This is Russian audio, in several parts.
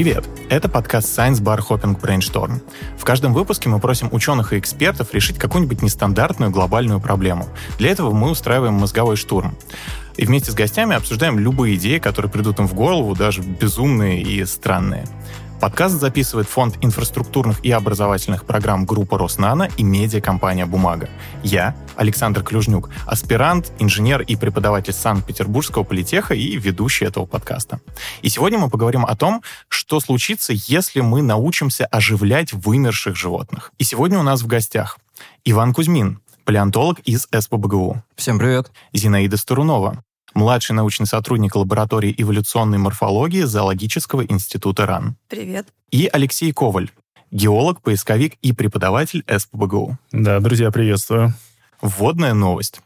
Привет! Это подкаст Science Bar Hopping Brainstorm. В каждом выпуске мы просим ученых и экспертов решить какую-нибудь нестандартную глобальную проблему. Для этого мы устраиваем мозговой штурм. И вместе с гостями обсуждаем любые идеи, которые придут им в голову, даже безумные и странные. Подкаст записывает Фонд инфраструктурных и образовательных программ группы Роснано и медиакомпания «Бумага». Я, Александр Клюжнюк, аспирант, инженер и преподаватель Санкт-Петербургского политеха и ведущий этого подкаста. И сегодня мы поговорим о том, что случится, если мы научимся оживлять вымерших животных. И сегодня у нас в гостях Иван Кузьмин, палеонтолог из СПБГУ. Всем привет. Зинаида Старунова, младший научный сотрудник лаборатории эволюционной морфологии Зоологического института РАН. Привет. И Алексей Коваль, геолог, поисковик и преподаватель СПБГУ. Да, друзья, приветствую. Вводная новость.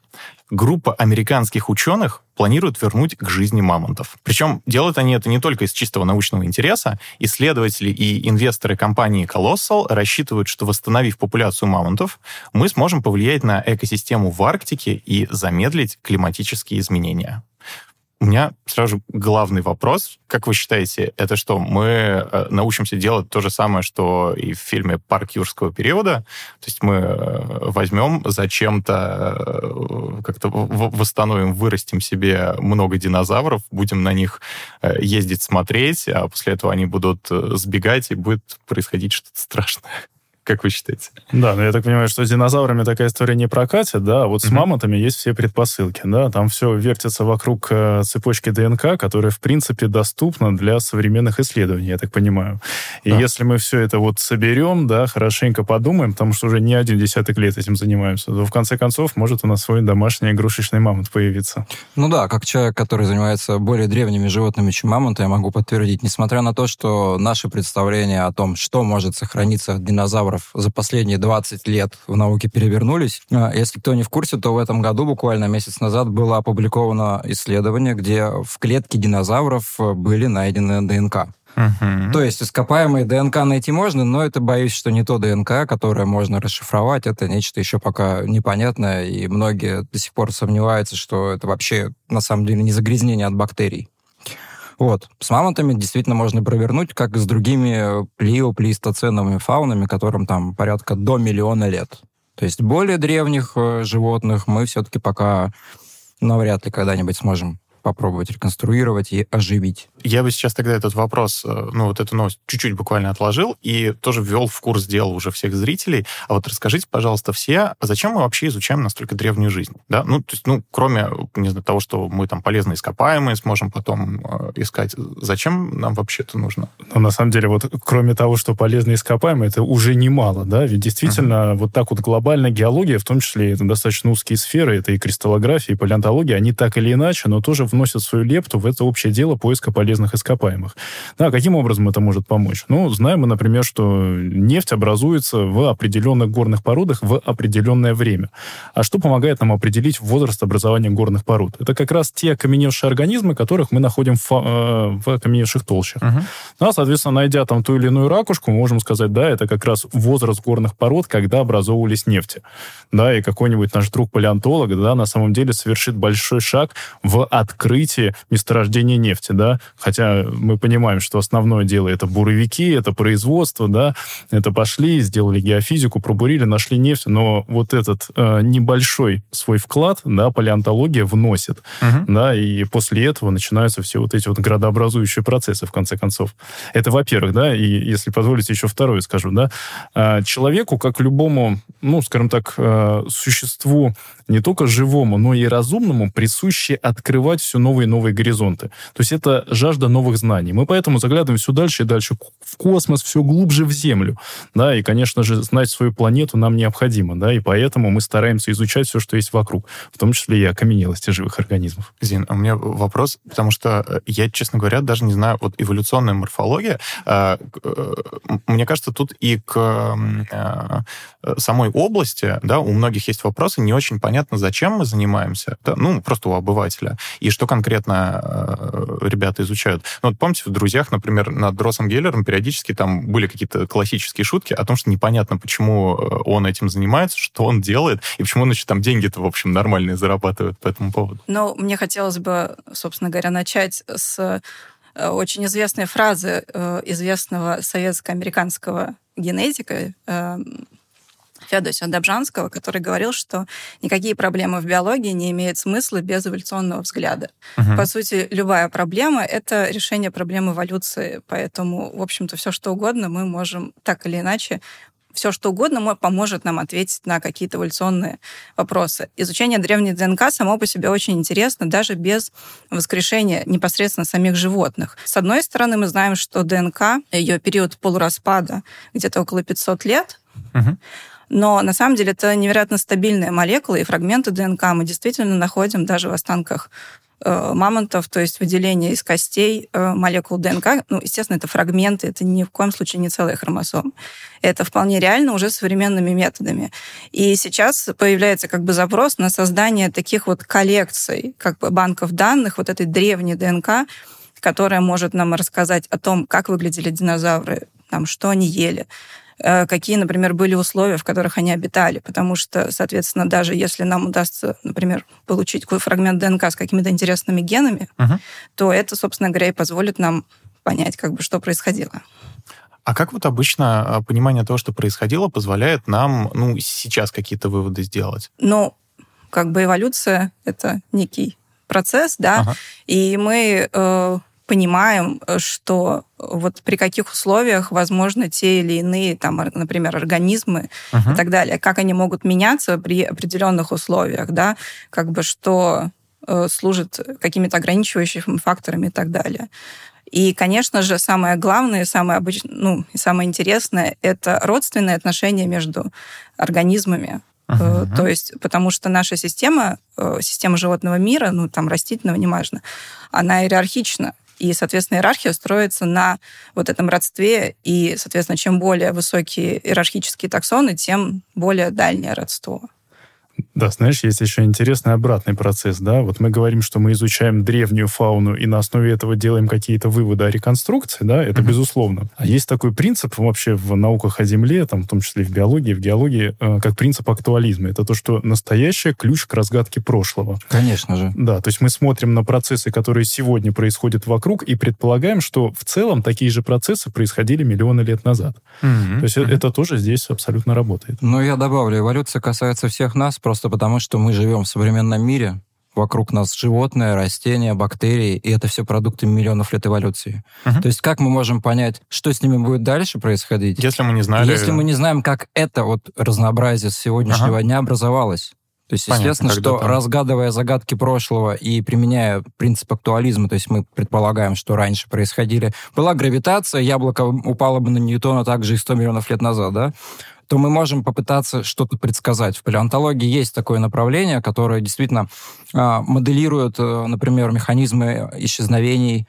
Группа американских ученых планирует вернуть к жизни мамонтов. Причем делают они это не только из чистого научного интереса. Исследователи и инвесторы компании Colossal рассчитывают, что восстановив популяцию мамонтов, мы сможем повлиять на экосистему в Арктике и замедлить климатические изменения. У меня сразу главный вопрос. Как вы считаете, это что, мы э, научимся делать то же самое, что и в фильме «Парк юрского периода»? То есть мы э, возьмем зачем-то, э, как-то восстановим, вырастим себе много динозавров, будем на них ездить, смотреть, а после этого они будут сбегать, и будет происходить что-то страшное. Как вы считаете? Да, но я так понимаю, что с динозаврами такая история не прокатит, да, а вот с мамонтами есть все предпосылки, да, там все вертится вокруг э, цепочки ДНК, которая, в принципе, доступна для современных исследований, я так понимаю. И да. если мы все это вот соберем, да, хорошенько подумаем, потому что уже не один десяток лет этим занимаемся, то в конце концов может у нас свой домашний игрушечный мамонт появиться. Ну да, как человек, который занимается более древними животными, чем мамонты, я могу подтвердить, несмотря на то, что наше представление о том, что может сохраниться от динозавров динозавров за последние 20 лет в науке перевернулись. А, если кто не в курсе, то в этом году, буквально месяц назад, было опубликовано исследование, где в клетке динозавров э, были найдены ДНК. Uh-huh. То есть ископаемые ДНК найти можно, но это, боюсь, что не то ДНК, которое можно расшифровать. Это нечто еще пока непонятное, и многие до сих пор сомневаются, что это вообще на самом деле не загрязнение от бактерий. Вот. С мамонтами действительно можно провернуть, как с другими плиоплейстоценовыми фаунами, которым там порядка до миллиона лет. То есть более древних э, животных мы все-таки пока навряд ли когда-нибудь сможем попробовать реконструировать и оживить. Я бы сейчас тогда этот вопрос, э, ну, вот эту новость чуть-чуть буквально отложил и тоже ввел в курс дела уже всех зрителей. А вот расскажите, пожалуйста, все, а зачем мы вообще изучаем настолько древнюю жизнь? Да? Ну, то есть, ну, кроме, не знаю, того, что мы там полезные ископаемые сможем потом э, искать, зачем нам вообще это нужно? Ну, на самом деле, вот кроме того, что полезные ископаемые, это уже немало, да? Ведь действительно, uh-huh. вот так вот глобальная геология, в том числе это достаточно узкие сферы, это и кристаллография, и палеонтология, они так или иначе, но тоже вносят свою лепту в это общее дело поиска полезных ископаемых. Да, каким образом это может помочь? Ну, знаем мы, например, что нефть образуется в определенных горных породах в определенное время. А что помогает нам определить возраст образования горных пород? Это как раз те окаменевшие организмы, которых мы находим в, э, в окаменевших толщах. Uh-huh. Да, соответственно, найдя там ту или иную ракушку, мы можем сказать, да, это как раз возраст горных пород, когда образовывались нефти. Да, и какой-нибудь наш друг-палеонтолог, да, на самом деле совершит большой шаг в открытии открытии месторождения нефти, да, хотя мы понимаем, что основное дело это буровики, это производство, да, это пошли, сделали геофизику, пробурили, нашли нефть, но вот этот э, небольшой свой вклад, да, палеонтология вносит, угу. да, и после этого начинаются все вот эти вот градообразующие процессы, в конце концов. Это, во-первых, да, и если позволите, еще второе скажу, да, э, человеку, как любому, ну, скажем так, э, существу не только живому, но и разумному присуще открывать все новые и новые горизонты. То есть это жажда новых знаний. Мы поэтому заглядываем все дальше и дальше в космос, все глубже в Землю. Да, и, конечно же, знать свою планету нам необходимо, да, и поэтому мы стараемся изучать все, что есть вокруг, в том числе и окаменелости живых организмов. Зин, а у меня вопрос, потому что э, я, честно говоря, даже не знаю, вот эволюционная морфология, э, э, мне кажется, тут и к самой области, да, у многих есть вопросы, не очень понятно, зачем мы занимаемся, да, ну, просто у обывателя, и что конкретно ребята изучают. Ну, вот помните, в «Друзьях», например, над Россом Геллером периодически там были какие-то классические шутки о том, что непонятно, почему он этим занимается, что он делает, и почему он еще там деньги-то, в общем, нормальные зарабатывает по этому поводу. Ну, мне хотелось бы, собственно говоря, начать с э, очень известные фразы э, известного советско-американского генетика э, Феодосия Добжанского, который говорил, что никакие проблемы в биологии не имеют смысла без эволюционного взгляда. Угу. По сути, любая проблема — это решение проблемы эволюции, поэтому, в общем-то, все что угодно мы можем так или иначе все что угодно поможет нам ответить на какие-то эволюционные вопросы. Изучение древней ДНК само по себе очень интересно, даже без воскрешения непосредственно самих животных. С одной стороны, мы знаем, что ДНК, ее период полураспада где-то около 500 лет, угу. Но на самом деле это невероятно стабильная молекула, и фрагменты ДНК мы действительно находим даже в останках Э, мамонтов, то есть выделение из костей э, молекул ДНК. Ну, естественно, это фрагменты, это ни в коем случае не целая хромосома. Это вполне реально уже современными методами. И сейчас появляется как бы запрос на создание таких вот коллекций, как бы банков данных, вот этой древней ДНК, которая может нам рассказать о том, как выглядели динозавры, там, что они ели, какие, например, были условия, в которых они обитали. Потому что, соответственно, даже если нам удастся, например, получить какой фрагмент ДНК с какими-то интересными генами, угу. то это, собственно говоря, и позволит нам понять, как бы, что происходило. А как вот обычно а, понимание того, что происходило, позволяет нам, ну, сейчас какие-то выводы сделать? Ну, как бы эволюция — это некий процесс, да, ага. и мы э, понимаем, э, что вот при каких условиях возможно те или иные, там, например, организмы uh-huh. и так далее, как они могут меняться при определенных условиях, да, как бы что э, служит какими-то ограничивающими факторами и так далее. И, конечно же, самое главное, самое обычное, ну, самое интересное это родственные отношения между организмами. Uh-huh. То есть, потому что наша система, система животного мира, ну, там, растительного, неважно, она иерархична. И, соответственно, иерархия строится на вот этом родстве, и, соответственно, чем более высокие иерархические таксоны, тем более дальнее родство. Да, знаешь, есть еще интересный обратный процесс, да. Вот мы говорим, что мы изучаем древнюю фауну и на основе этого делаем какие-то выводы о реконструкции, да, это mm-hmm. безусловно. А есть такой принцип вообще в науках о Земле, там, в том числе в биологии, в геологии, э, как принцип актуализма. Это то, что настоящее ключ к разгадке прошлого. Конечно же. Да, то есть мы смотрим на процессы, которые сегодня происходят вокруг, и предполагаем, что в целом такие же процессы происходили миллионы лет назад. Mm-hmm. То есть mm-hmm. это тоже здесь абсолютно работает. Ну, я добавлю, эволюция касается всех нас, просто потому, что мы живем в современном мире, вокруг нас животные, растения, бактерии, и это все продукты миллионов лет эволюции. Uh-huh. То есть как мы можем понять, что с ними будет дальше происходить? Если мы не знали... Если мы не знаем, как это вот разнообразие с сегодняшнего uh-huh. дня образовалось. То есть, Понятно, естественно, что там... разгадывая загадки прошлого и применяя принцип актуализма, то есть мы предполагаем, что раньше происходили... Была гравитация, яблоко упало бы на Ньютона также и 100 миллионов лет назад, да? То мы можем попытаться что-то предсказать. В палеонтологии есть такое направление, которое действительно э, моделирует, э, например, механизмы исчезновений,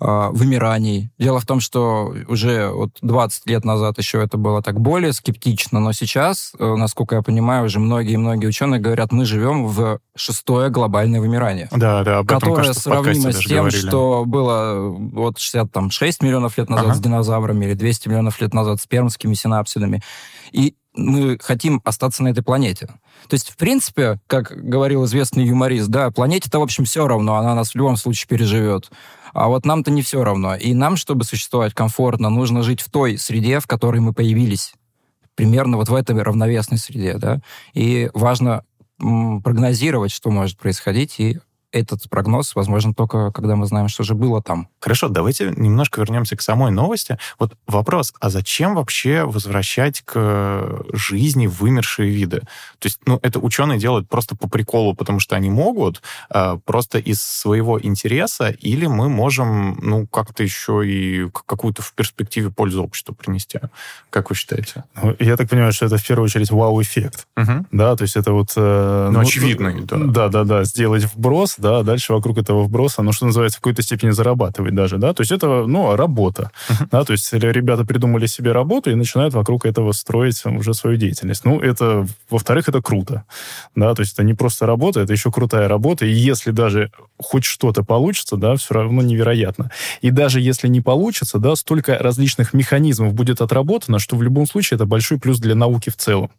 э, вымираний. Дело в том, что уже вот 20 лет назад еще это было так более скептично, но сейчас, э, насколько я понимаю, уже многие-многие ученые говорят, мы живем в шестое глобальное вымирание. Да, да, об этом, которое кажется, сравнимо с тем, говорили. что было вот 66 миллионов лет назад ага. с динозаврами или 200 миллионов лет назад с пермскими синапсидами. И мы хотим остаться на этой планете. То есть, в принципе, как говорил известный юморист, да, планете-то, в общем, все равно, она нас в любом случае переживет. А вот нам-то не все равно. И нам, чтобы существовать комфортно, нужно жить в той среде, в которой мы появились. Примерно вот в этой равновесной среде, да. И важно прогнозировать, что может происходить, и этот прогноз возможен только, когда мы знаем, что же было там. Хорошо, давайте немножко вернемся к самой новости. Вот вопрос, а зачем вообще возвращать к жизни вымершие виды? То есть, ну, это ученые делают просто по приколу, потому что они могут, э, просто из своего интереса, или мы можем, ну, как-то еще и какую-то в перспективе пользу обществу принести? Как вы считаете? Ну, я так понимаю, что это в первую очередь вау-эффект. Угу. Да, то есть это вот... Э, ну, ну, очевидный, да. Да-да-да, сделать вброс, да, дальше вокруг этого вброса, ну, что называется, в какой-то степени зарабатывать даже, да, то есть это, ну, работа, да, то есть ребята придумали себе работу и начинают вокруг этого строить уже свою деятельность. Ну, это, во-вторых, это круто, да, то есть это не просто работа, это еще крутая работа, и если даже хоть что-то получится, да, все равно невероятно. И даже если не получится, да, столько различных механизмов будет отработано, что в любом случае это большой плюс для науки в целом.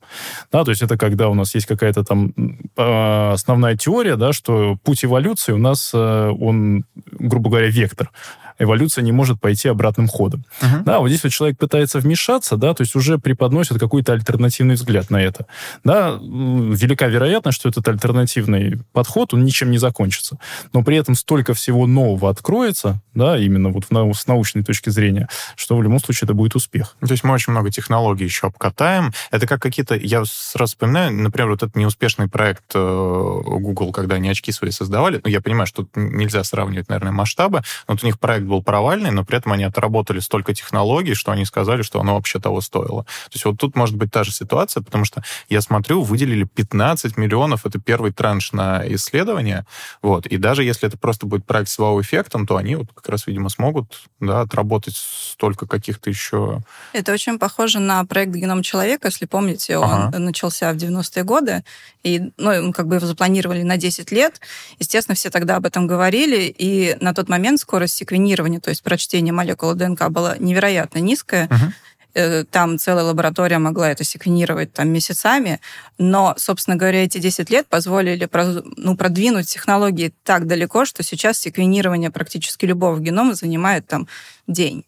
Да, то есть это когда у нас есть какая-то там а, основная теория, да, что путь эволюции у нас, э, он, грубо говоря, вектор. Эволюция не может пойти обратным ходом. Мгм. Да, вот здесь вот человек пытается вмешаться, да, то есть уже преподносит какой-то альтернативный взгляд на это. Да, велика вероятность, что этот альтернативный подход, он ничем не закончится. Но при этом столько всего нового откроется, да, именно вот в с научной точки зрения, что в любом случае это будет успех. То есть мы очень много технологий еще обкатаем. Это как какие-то... Я сразу вспоминаю, например, вот этот неуспешный проект э, Google, когда они очки свои создавали. Ну, я понимаю, что нельзя сравнивать, наверное, масштабы. Но вот у них проект был провальный, но при этом они отработали столько технологий, что они сказали, что оно вообще того стоило. То есть вот тут может быть та же ситуация, потому что я смотрю, выделили 15 миллионов, это первый транш на исследование, вот, и даже если это просто будет проект с вау-эффектом, то они вот как раз, видимо, смогут, да, отработать столько каких-то еще Это очень похоже на проект «Геном человека», если помните, он Ага. начался в 90-е годы, и, ну, как бы его запланировали на 10 лет. Естественно, все тогда об этом говорили, и на тот момент скорость секвенирования, то есть прочтения молекулы ДНК была невероятно низкая. Мгм. Э, Там целая лаборатория могла это секвенировать там, месяцами, но, собственно говоря, эти 10 лет позволили ну, продвинуть технологии так далеко, что сейчас секвенирование практически любого генома занимает там день.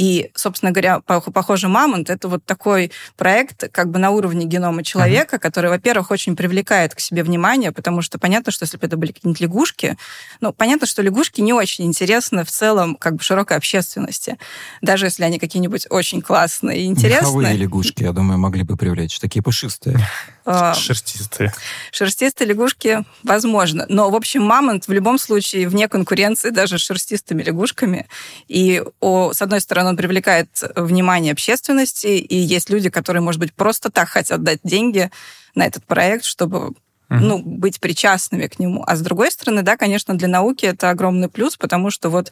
И, собственно говоря, по- похоже, Мамонт — это вот такой проект как бы на уровне генома человека, который, во-первых, очень привлекает к себе внимание, потому что понятно, что если бы это были какие-нибудь лягушки, ну, понятно, что лягушки не очень интересны в целом как бы широкой общественности, даже если они какие-нибудь очень классные и Меховые интересные. лягушки, я думаю, могли бы привлечь. Такие пушистые. А, Шерстистые. Шерстистые лягушки, возможно. Но, в общем, мамонт в любом случае вне конкуренции даже с шерстистыми лягушками. И, о, с одной стороны, он привлекает внимание общественности, и есть люди, которые, может быть, просто так хотят дать деньги на этот проект, чтобы Мгм. ну, быть причастными к нему. А с другой стороны, да, конечно, для науки это огромный плюс, потому что вот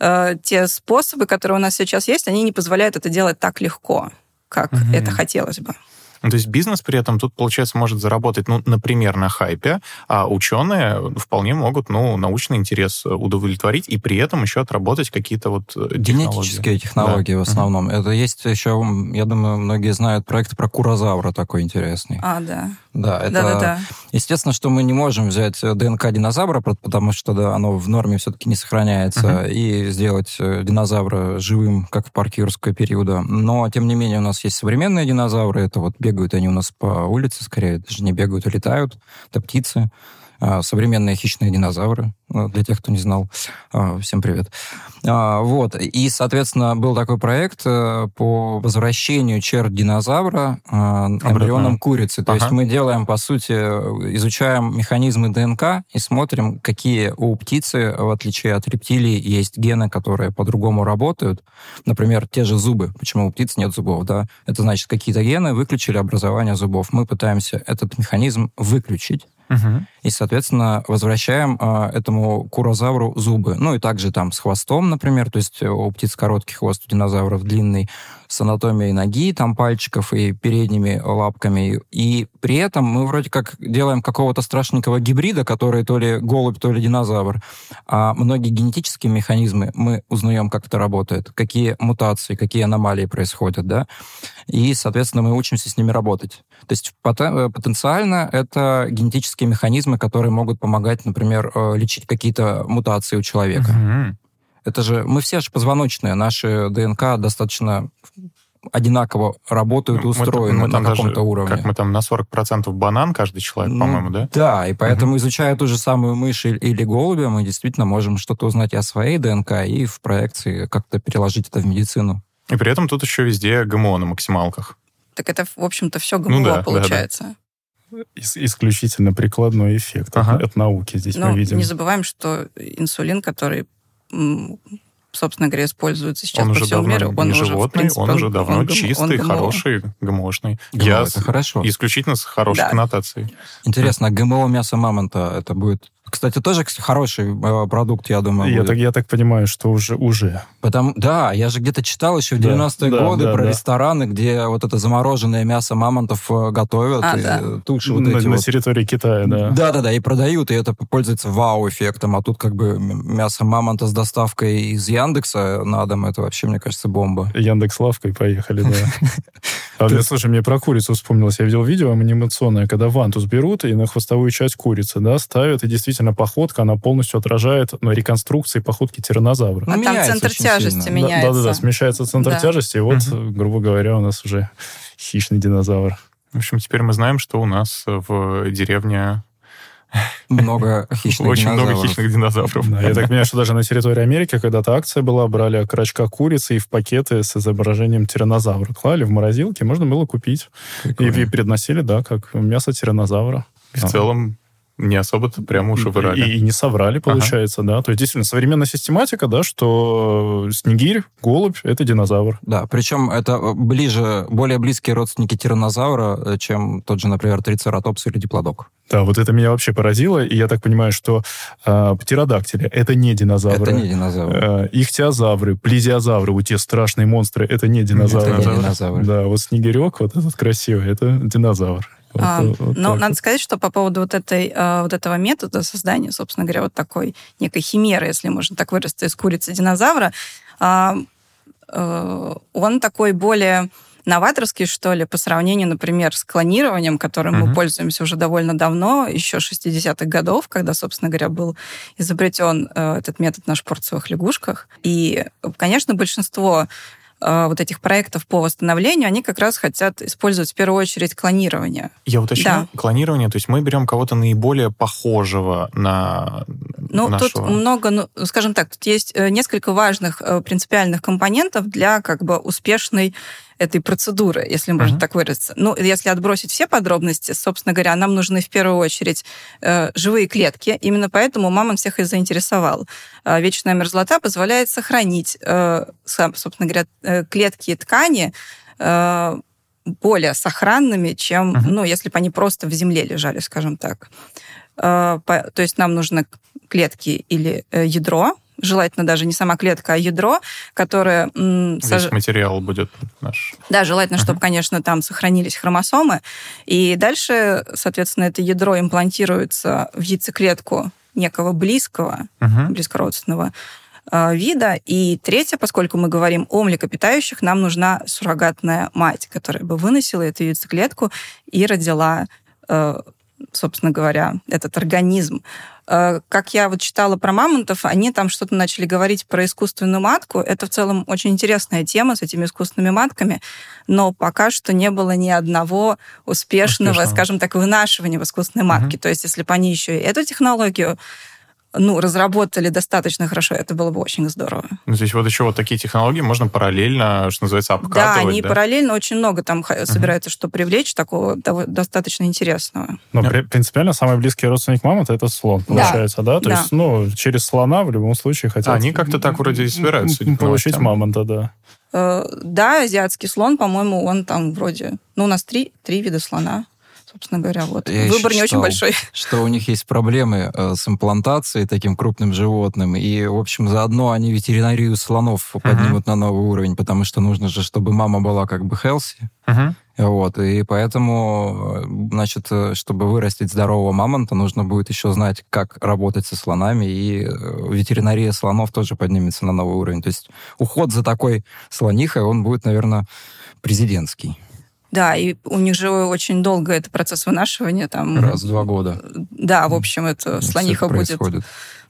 э, те способы, которые у нас сейчас есть, они не позволяют это делать так легко, как Мгм. это хотелось бы. Ну, то есть бизнес при этом тут, получается, может заработать, ну, например, на хайпе, а ученые вполне могут, ну, научный интерес удовлетворить и при этом еще отработать какие-то вот э, технологии. Генетические технологии Да. в основном. Это есть еще, я думаю, многие знают проект про курозавра такой интересный. А, да. Да, это... Да-да-да. Естественно, что мы не можем взять э, ДНК динозавра, потому что да, оно в норме все-таки не сохраняется, и сделать э, динозавра живым, как в парке юрского периода. Но, тем не менее, у нас есть современные динозавры. Это вот бегают они у нас по улице, скорее, даже не бегают, а летают. Это птицы. А, Современные хищные динозавры, ну, для тех, кто не знал. А, Всем привет. А, Вот. И, соответственно, был такой проект э, по возвращению черт динозавра э, эмбрионом курицы. То есть Ага. мы делаем, по сути, э, изучаем механизмы ДНК и смотрим, какие у птицы, в отличие от рептилий, есть гены, которые по-другому работают. Например, те же зубы. Почему у птиц нет зубов, да? Это значит, какие-то гены выключили образование зубов. Мы пытаемся этот механизм выключить И, соответственно, возвращаем э, этому курозавру зубы. Ну и также там с хвостом, например, то есть у птиц короткий хвост, у динозавров длинный, с анатомией ноги, там пальчиков и передними лапками. И при этом мы вроде как делаем какого-то страшненького гибрида, который то ли голубь, то ли динозавр. А многие генетические механизмы мы узнаем, как это работает, какие мутации, какие аномалии происходят, да. И, соответственно, мы учимся с ними работать. То есть э, потенциально это генетические механизмы, которые могут помогать, например, э, лечить какие-то мутации у человека. Мгм. Это же мы все же позвоночные, наши ДНК достаточно одинаково работают и Мы там- устроены мы там на даже, каком-то уровне. Как мы там на 40% банан каждый человек, Ну, по-моему, да? Да, и поэтому, изучая ту же самую мышь или, или голубя, мы действительно можем что-то узнать и о своей ДНК, и в проекции как-то переложить это в медицину. И при этом тут еще везде ГМО на максималках. Так это, в общем-то, все Ну ГМО да, да, да. получается. Ис- исключительно прикладной эффект от- Ага. от, науки здесь Но мы видим. не забываем, что инсулин, который, собственно говоря, используется сейчас он по уже всему давно миру, не он уже, животный, принципе, он уже давно он чистый, он ГМО. хороший, ГМОшный. ГМО Я это с- хорошо. исключительно с хорошей Да. коннотацией. Интересно, а ГМО мясо мамонта это будет... Кстати, тоже кстати, хороший э, продукт, я думаю, Я будет. так, я так понимаю, что уже, уже. Потому, да, я же где-то читал еще в Да, 90-е да, годы да, про да. рестораны, где вот это замороженное мясо мамонтов э, готовят, А, и, да. туши вот на, эти на вот. территории Китая, да. Да-да-да, и продают, и это пользуется вау-эффектом. А тут как бы мясо мамонта с доставкой из Яндекса на дом, это вообще, мне кажется, бомба. Яндекс Лавкой поехали, да. А, ты... Слушай, мне про курицу вспомнилось. Я видел видео анимационное, когда вантус берут и на хвостовую часть курицы, да, ставят, и действительно походка, она полностью отражает ну, реконструкции походки тиранозавра. Ну, а там центр тяжести сильно. меняется. Да-да-да, смещается центр да. тяжести, и вот, угу. грубо говоря, у нас уже хищный динозавр. В общем, теперь мы знаем, что у нас в деревне много хищных Очень динозавров. много хищных динозавров. Да, я так понимаю, что даже на территории Америки когда-то акция была, брали окорочка курицы и в пакеты с изображением тиранозавра клали в морозилке, можно было купить. И, и предносили, да, как мясо тиранозавра. И в целом не особо-то прямо уж и врали. И, и не соврали, получается, ага. да. То есть, действительно, современная систематика, да, что снегирь, голубь — это динозавр. Да, причем это ближе, более близкие родственники тиранозавра, э, чем тот же, например, трицератопс или диплодок. Да, вот это меня вообще поразило, и я так понимаю, что э, птеродактили — это не динозавры. Это не динозавры. Э, ихтиозавры, плезиозавры, вот те страшные монстры — это не динозавры. Это не динозавры. Да, вот снегирек, вот этот красивый, это динозавр. Вот, а, вот ну, надо вот. сказать, что по поводу вот, этой, э, вот этого метода создания, собственно говоря, вот такой некой химеры, если можно так выразиться, из курицы динозавра, а, э, он такой более новаторский, что ли, по сравнению, например, с клонированием, которым uh-huh. мы пользуемся уже довольно давно, еще 60-х годов, когда, собственно говоря, был изобретен э, этот метод на шпорцевых лягушках. И, конечно, большинство вот этих проектов по восстановлению, они как раз хотят использовать в первую очередь клонирование. Я уточню, да. клонирование, то есть мы берем кого-то наиболее похожего на Ну, нашего... тут много, ну, скажем так, тут есть э, несколько важных э, принципиальных компонентов для как бы успешной этой процедуры, если можно uh-huh. так выразиться. Ну, если отбросить все подробности, собственно говоря, нам нужны в первую очередь э, живые клетки. Именно поэтому мамон всех и заинтересовал. Э, вечная мерзлота позволяет сохранить, э, собственно говоря, э, клетки и ткани э, более сохранными, чем, uh-huh. ну, если бы они просто в земле лежали, скажем так. Э, по, то есть нам нужны клетки или э, ядро, желательно даже не сама клетка, а ядро, которое... Весь сож... материал будет наш. Да, желательно, uh-huh. чтобы, конечно, там сохранились хромосомы. И дальше, соответственно, это ядро имплантируется в яйцеклетку некого близкого, uh-huh. близкородственного э, вида. И третье, поскольку мы говорим о млекопитающих, нам нужна суррогатная мать, которая бы выносила эту яйцеклетку и родила э, собственно говоря, этот организм. Э, как я вот читала про мамонтов, они там что-то начали говорить про искусственную матку. Это в целом очень интересная тема с этими искусственными матками, но пока что не было ни одного успешного, успешного. скажем так, вынашивания в искусственной матке. Угу. То есть если бы они еще и эту технологию ну, разработали достаточно хорошо, это было бы очень здорово. Ну, то есть вот еще вот такие технологии можно параллельно, что называется, обкатывать, Да, они да? параллельно очень много там uh-huh. собирается, что привлечь такого достаточно интересного. Но yeah. принципиально самый близкий родственник мамонта это слон, получается, да? да? То да. есть, ну, через слона в любом случае хотят... А, они как-то так вроде и собираются. Получить мамонта, да. Э, да, азиатский слон, по-моему, он там вроде... Ну, у нас три, три вида слона собственно говоря. Вот. Я Выбор не очень большой. Что у них есть проблемы э, с имплантацией таким крупным животным, и, в общем, заодно они ветеринарию слонов uh-huh. поднимут на новый уровень, потому что нужно же, чтобы мама была как бы healthy. Uh-huh. Вот, и поэтому, э, значит, э, чтобы вырастить здорового мамонта, нужно будет еще знать, как работать со слонами, и ветеринария слонов тоже поднимется на новый уровень. То есть уход за такой слонихой, он будет, наверное, президентский. Да, и у них же очень долго это процесс вынашивания. Там, Раз в два года. Да, в общем, это слониха будет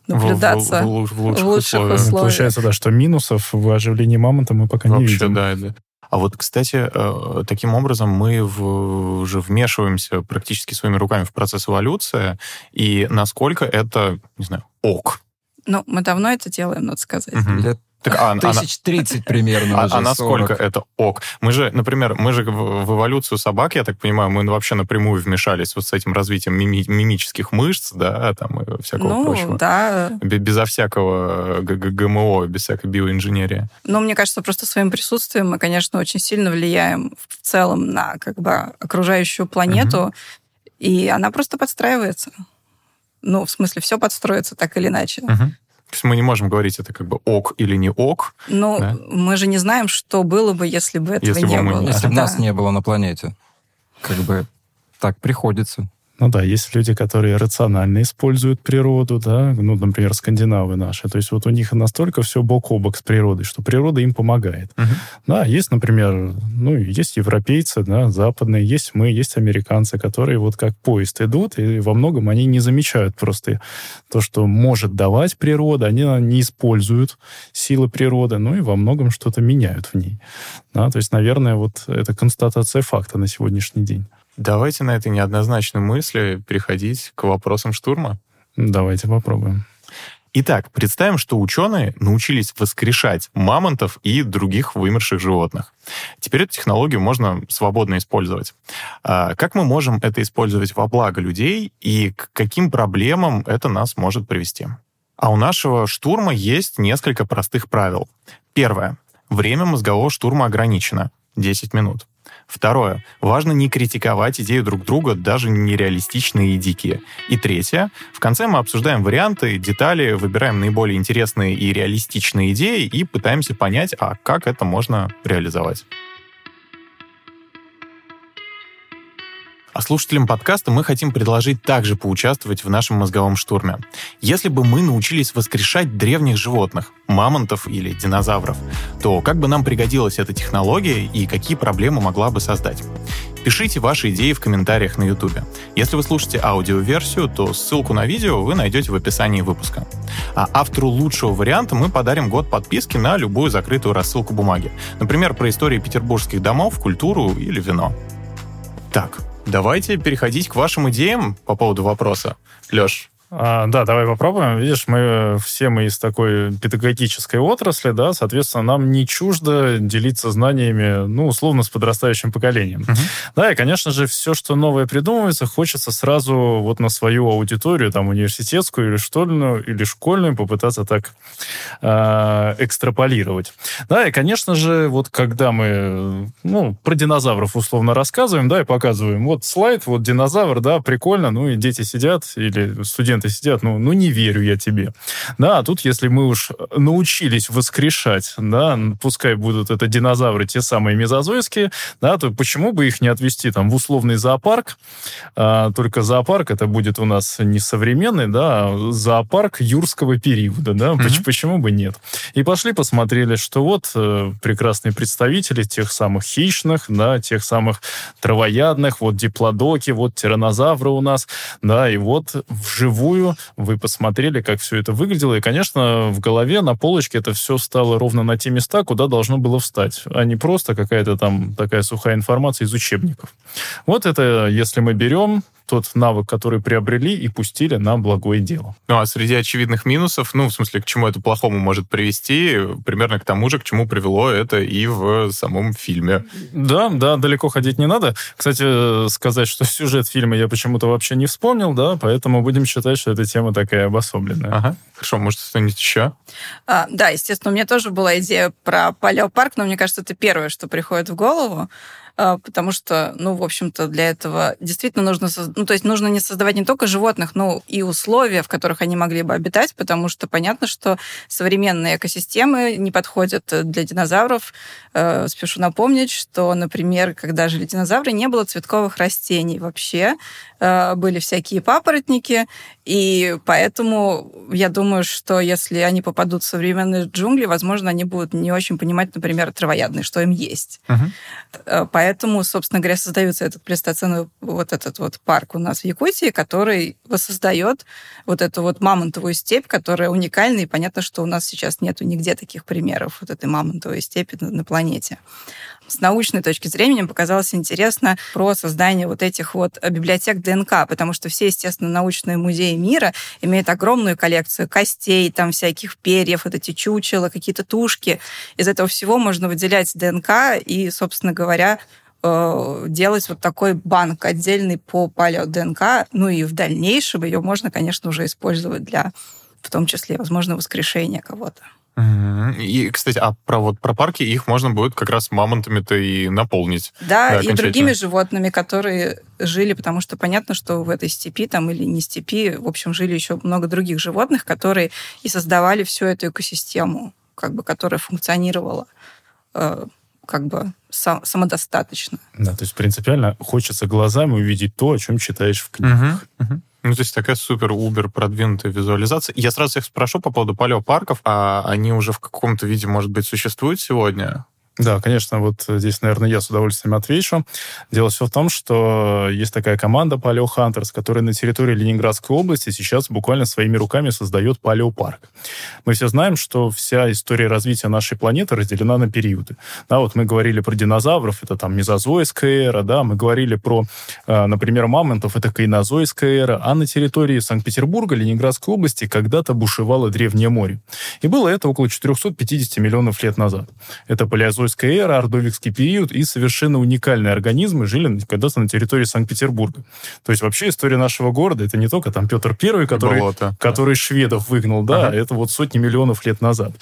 наблюдаться в, в, в, в лучших, лучших условиях. условиях. Получается, да, что минусов в оживлении мамонта мы пока Вообще, не видим. да, да. А вот, кстати, э, таким образом мы в, уже вмешиваемся практически своими руками в процесс эволюции, и насколько это, не знаю, ок. Ну, мы давно это делаем, надо сказать. Угу. Лет так, а, Тысяч тридцать примерно. А, а насколько это ок? Мы же, например, мы же в, в эволюцию собак, я так понимаю, мы вообще напрямую вмешались вот с этим развитием мими, мимических мышц, да, там и всякого ну, прочего. да. Безо всякого ГМО, без всякой биоинженерии. Ну, мне кажется, просто своим присутствием мы, конечно, очень сильно влияем в целом на как бы окружающую планету, угу. и она просто подстраивается. Ну, в смысле, все подстроится так или иначе. Угу. То есть мы не можем говорить, это как бы ок или не ок. Ну, да? мы же не знаем, что было бы, если бы этого если не бы было. Если бы да. нас не было на планете. Как бы так приходится. Ну да, есть люди, которые рационально используют природу, да, ну, например, скандинавы наши. То есть вот у них настолько все бок о бок с природой, что природа им помогает. Мгм. Да, есть, например, ну, есть европейцы, да, западные, есть мы, есть американцы, которые вот как поезд идут, и во многом они не замечают просто то, что может давать природа, они не используют силы природы, ну и во многом что-то меняют в ней. Да, то есть, наверное, вот это констатация факта на сегодняшний день. Давайте на этой неоднозначной мысли переходить к вопросам штурма. Давайте попробуем. Итак, представим, что ученые научились воскрешать мамонтов и других вымерших животных. Теперь эту технологию можно свободно использовать. А Как мы можем это использовать во благо людей и к каким проблемам это нас может привести? А у нашего штурма есть несколько простых правил. Первое. Время мозгового штурма ограничено. 10 минут. Второе. Важно не критиковать идею друг друга, даже нереалистичные и дикие. И третье. В конце мы обсуждаем варианты, детали, выбираем наиболее интересные и реалистичные идеи и пытаемся понять, а как это можно реализовать. А слушателям подкаста мы хотим предложить также поучаствовать в нашем мозговом штурме. Если бы мы научились воскрешать древних животных, мамонтов или динозавров, то как бы нам пригодилась эта технология и какие проблемы могла бы создать? Пишите ваши идеи в комментариях на YouTube. Если вы слушаете аудиоверсию, то ссылку на видео вы найдете в описании выпуска. А автору лучшего варианта мы подарим год подписки на любую закрытую рассылку бумаги. Например, про истории петербургских домов, культуру или вино. Так, давайте переходить к вашим идеям по поводу вопроса. Леш, А, да, давай попробуем. Видишь, мы все мы из такой педагогической отрасли, да, соответственно, нам не чуждо делиться знаниями, ну, условно, с подрастающим поколением. Мгм. Да, и, конечно же, все, что новое придумывается, хочется сразу вот на свою аудиторию, там, университетскую или школьную, или школьную попытаться так а, экстраполировать. Да, и, конечно же, вот когда мы, ну, про динозавров условно рассказываем, да, и показываем, вот слайд, вот динозавр, да, прикольно, ну, и дети сидят, или студенты сидят, ну, ну, не верю я тебе. Да, а тут, если мы уж научились воскрешать, да, пускай будут это динозавры, те самые мезозойские, да, то почему бы их не отвести там в условный зоопарк, а, только зоопарк это будет у нас не современный, да, а зоопарк юрского периода, да. Поч- почему бы нет? И пошли посмотрели, что вот э, прекрасные представители тех самых хищных, да, тех самых травоядных, вот диплодоки, вот тиранозавры у нас, да, и вот вживую вы посмотрели, как все это выглядело, и, конечно, в голове на полочке это все стало ровно на те места, куда должно было встать, а не просто какая-то там такая сухая информация из учебников. Вот это, если мы берем тот навык, который приобрели и пустили на благое дело. Ну, а среди очевидных минусов, ну, в смысле, к чему это плохому может привести, примерно к тому же, к чему привело это и в самом фильме. Да, да, далеко ходить не надо. Кстати, э, сказать, что сюжет фильма я почему-то вообще не вспомнил, да, поэтому будем считать, что эта тема такая обособленная. Ага. Хорошо, может, что-нибудь еще? А, да, естественно, у меня тоже была идея про палеопарк, но мне кажется, это первое, что приходит в голову, потому что, ну, в общем-то, для этого действительно нужно, ну, то есть нужно не создавать не только животных, но и условия, в которых они могли бы обитать, потому что понятно, что современные экосистемы не подходят для динозавров. Э, Спешу напомнить, что, например, когда жили динозавры, не было цветковых растений вообще, Э, были всякие папоротники, и поэтому я думаю, что если они попадут в современные джунгли, возможно, они будут не очень понимать, например, травоядные, что им есть. Э, Поэтому, собственно говоря, создается этот плестоценовый вот этот вот парк у нас в Якутии, который воссоздает вот эту вот мамонтовую степь, которая уникальна, и понятно, что у нас сейчас нету нигде таких примеров вот этой мамонтовой степи на планете. С научной точки зрения мне показалось интересно про создание вот этих вот э, библиотек ДНК, потому что все, естественно, научные музеи мира имеют огромную коллекцию костей, там всяких перьев, вот эти чучела, какие-то тушки. Из этого всего можно выделять ДНК и, собственно говоря, э, делать вот такой банк отдельный по палео-ДНК. Ну и в дальнейшем ее можно, конечно, уже использовать для, в том числе, возможно, воскрешения кого-то. И, кстати, а про вот про парки их можно будет как раз мамонтами-то и наполнить. Да, Да, и другими животными, которые жили, потому что понятно, что в этой степи там или не степи, в общем, жили еще много других животных, которые и создавали всю эту экосистему, как бы, которая функционировала э, как бы сам, самодостаточно. Да, то есть принципиально хочется глазами увидеть то, о чем читаешь в книгах. Угу, угу. Ну, то есть такая супер-убер продвинутая визуализация. Я сразу всех спрошу по поводу палеопарков, а они уже в каком-то виде, может быть, существуют сегодня? Да, конечно, вот здесь, наверное, я с удовольствием отвечу. Дело все в том, что есть такая команда Paleo Hunters, которая на территории Ленинградской области сейчас буквально своими руками создает палеопарк. Мы все знаем, что вся история развития нашей планеты разделена на периоды. Да, вот мы говорили про динозавров, это там мезозойская эра, да, мы говорили про, э, например, мамонтов, это кайнозойская эра, а на территории Санкт-Петербурга, Ленинградской области когда-то бушевало Древнее море. И было это около 450 миллионов лет назад. Это палеозойская Петровская эра, Ордовикский период и совершенно уникальные организмы жили когда-то на территории Санкт-Петербурга. То есть вообще история нашего города это не только там Петр Первый, который, Болото, который шведов выгнал, да, ага. это вот сотни миллионов лет назад.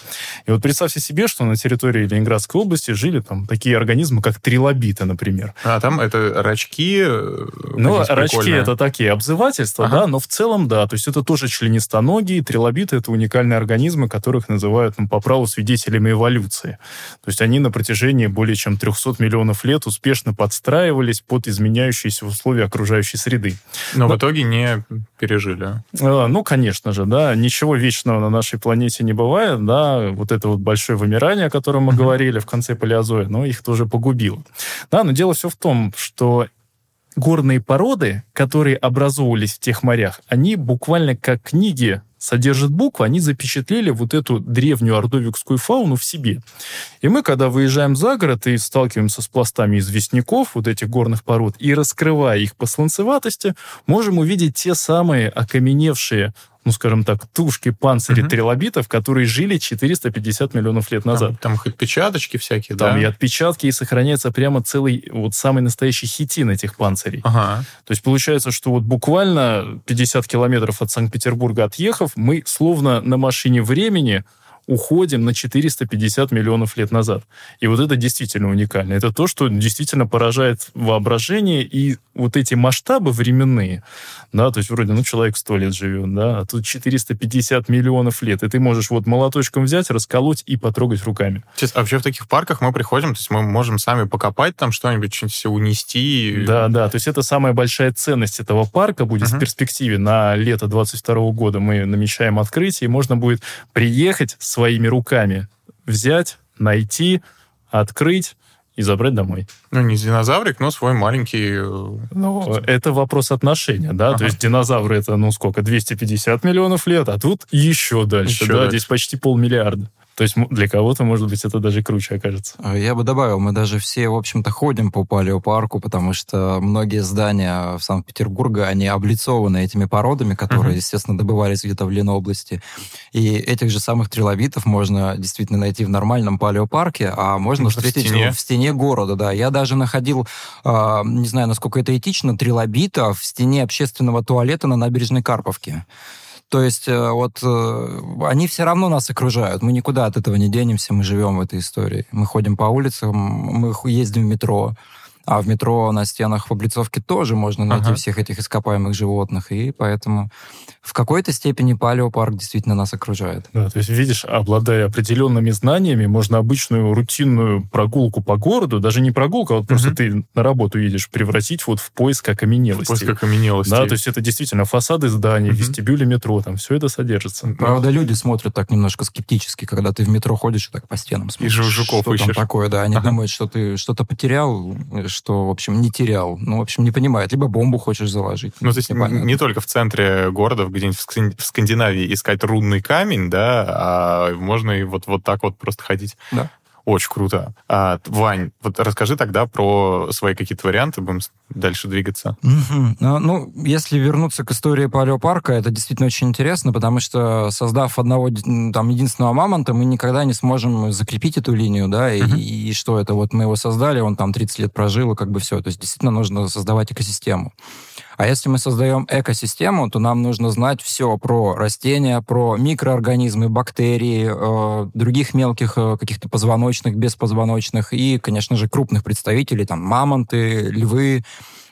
И вот представьте себе, что на территории Ленинградской области жили там такие организмы, как трилобиты, например. А там это рачки? Э, ну, рачки это такие обзывательства, ага. да, но в целом, да, то есть это тоже членистоногие, трилобиты это уникальные организмы, которых называют ну, по праву свидетелями эволюции. То есть они, например, протяжении более чем 300 миллионов лет успешно подстраивались под изменяющиеся условия окружающей среды. Но, Но в итоге не пережили. А, ну, конечно же, да. Ничего вечного на нашей планете не бывает, да. Вот это вот большое вымирание, о котором мы говорили в конце палеозоя, но их тоже погубило. Да, но дело все в том, что горные породы, которые образовывались в тех морях, они буквально как книги содержит буквы, они запечатлели вот эту древнюю ордовикскую фауну в себе. И мы, когда выезжаем за город и сталкиваемся с пластами известняков, вот этих горных пород, и раскрывая их по сланцеватости, можем увидеть те самые окаменевшие ну, скажем так, тушки, панцири угу. трилобитов, которые жили 450 миллионов лет назад. Там, там их отпечаточки всякие, там да? и отпечатки, и сохраняется прямо целый, вот самый настоящий хитин этих панцирей. Ага. То есть получается, что вот буквально 50 километров от Санкт-Петербурга отъехав, мы словно на машине времени уходим на 450 миллионов лет назад. И вот это действительно уникально. Это то, что действительно поражает воображение, и вот эти масштабы временные, да, то есть вроде, ну, человек 100 лет живет, да, а тут 450 миллионов лет, и ты можешь вот молоточком взять, расколоть и потрогать руками. Сейчас, а вообще в таких парках мы приходим, то есть мы можем сами покопать там что-нибудь, что-нибудь унести. Да, да, то есть это самая большая ценность этого парка будет uh-huh. в перспективе. На лето 22 года мы намечаем открытие, и можно будет приехать с своими руками взять, найти, открыть и забрать домой. Ну, не динозаврик, но свой маленький... Э, ну, это вопрос отношения, да? Ага. То есть динозавры это, ну, сколько, 250 миллионов лет, а тут еще дальше, еще да? Дальше. Здесь почти полмиллиарда. То есть для кого-то, может быть, это даже круче окажется. А, я бы добавил, мы даже все, в общем-то, ходим по палеопарку, потому что многие здания в Санкт-Петербурге, они облицованы этими породами, которые, uh-huh. естественно, добывались где-то в Ленобласти. И этих же самых трилобитов можно действительно найти в нормальном палеопарке, а можно Может, встретить в стене. в стене города, да. Я даже находил, э, не знаю, насколько это этично, трилобита в стене общественного туалета на набережной Карповки. То есть э, вот э, они все равно нас окружают. Мы никуда от этого не денемся, мы живем в этой истории. Мы ходим по улицам, мы ездим в метро. А в метро на стенах в облицовке тоже можно найти ага. всех этих ископаемых животных. И поэтому в какой-то степени палеопарк действительно нас окружает. Да, то есть, видишь, обладая определенными знаниями, можно обычную рутинную прогулку по городу, даже не прогулку, а вот угу. просто ты на работу едешь, превратить вот в поиск окаменелости. Поиск окаменелости. Да, то есть это действительно фасады зданий, угу. вестибюли метро, там все это содержится. Правда, люди смотрят так немножко скептически, когда ты в метро ходишь и так по стенам смотришь. И жуков что ищешь. там такое, да. Они ага. думают, что ты что-то потерял, что, в общем, не терял. Ну, в общем, не понимает. Либо бомбу хочешь заложить. Ну, то есть не, не только в центре города, где-нибудь в Скандинавии искать рудный камень, да, а можно и вот, вот так вот просто ходить. Да. Очень круто. А, Вань, вот расскажи тогда про свои какие-то варианты, будем дальше двигаться. Угу. Ну, если вернуться к истории палеопарка, это действительно очень интересно, потому что, создав одного там единственного мамонта, мы никогда не сможем закрепить эту линию, да, и, угу. и, и что это, вот мы его создали, он там 30 лет прожил, и как бы все. То есть действительно нужно создавать экосистему. А если мы создаем экосистему, то нам нужно знать все про растения, про микроорганизмы, бактерии, э, других мелких э, каких-то позвоночных позвоночных, беспозвоночных и, конечно же, крупных представителей, там, мамонты, львы,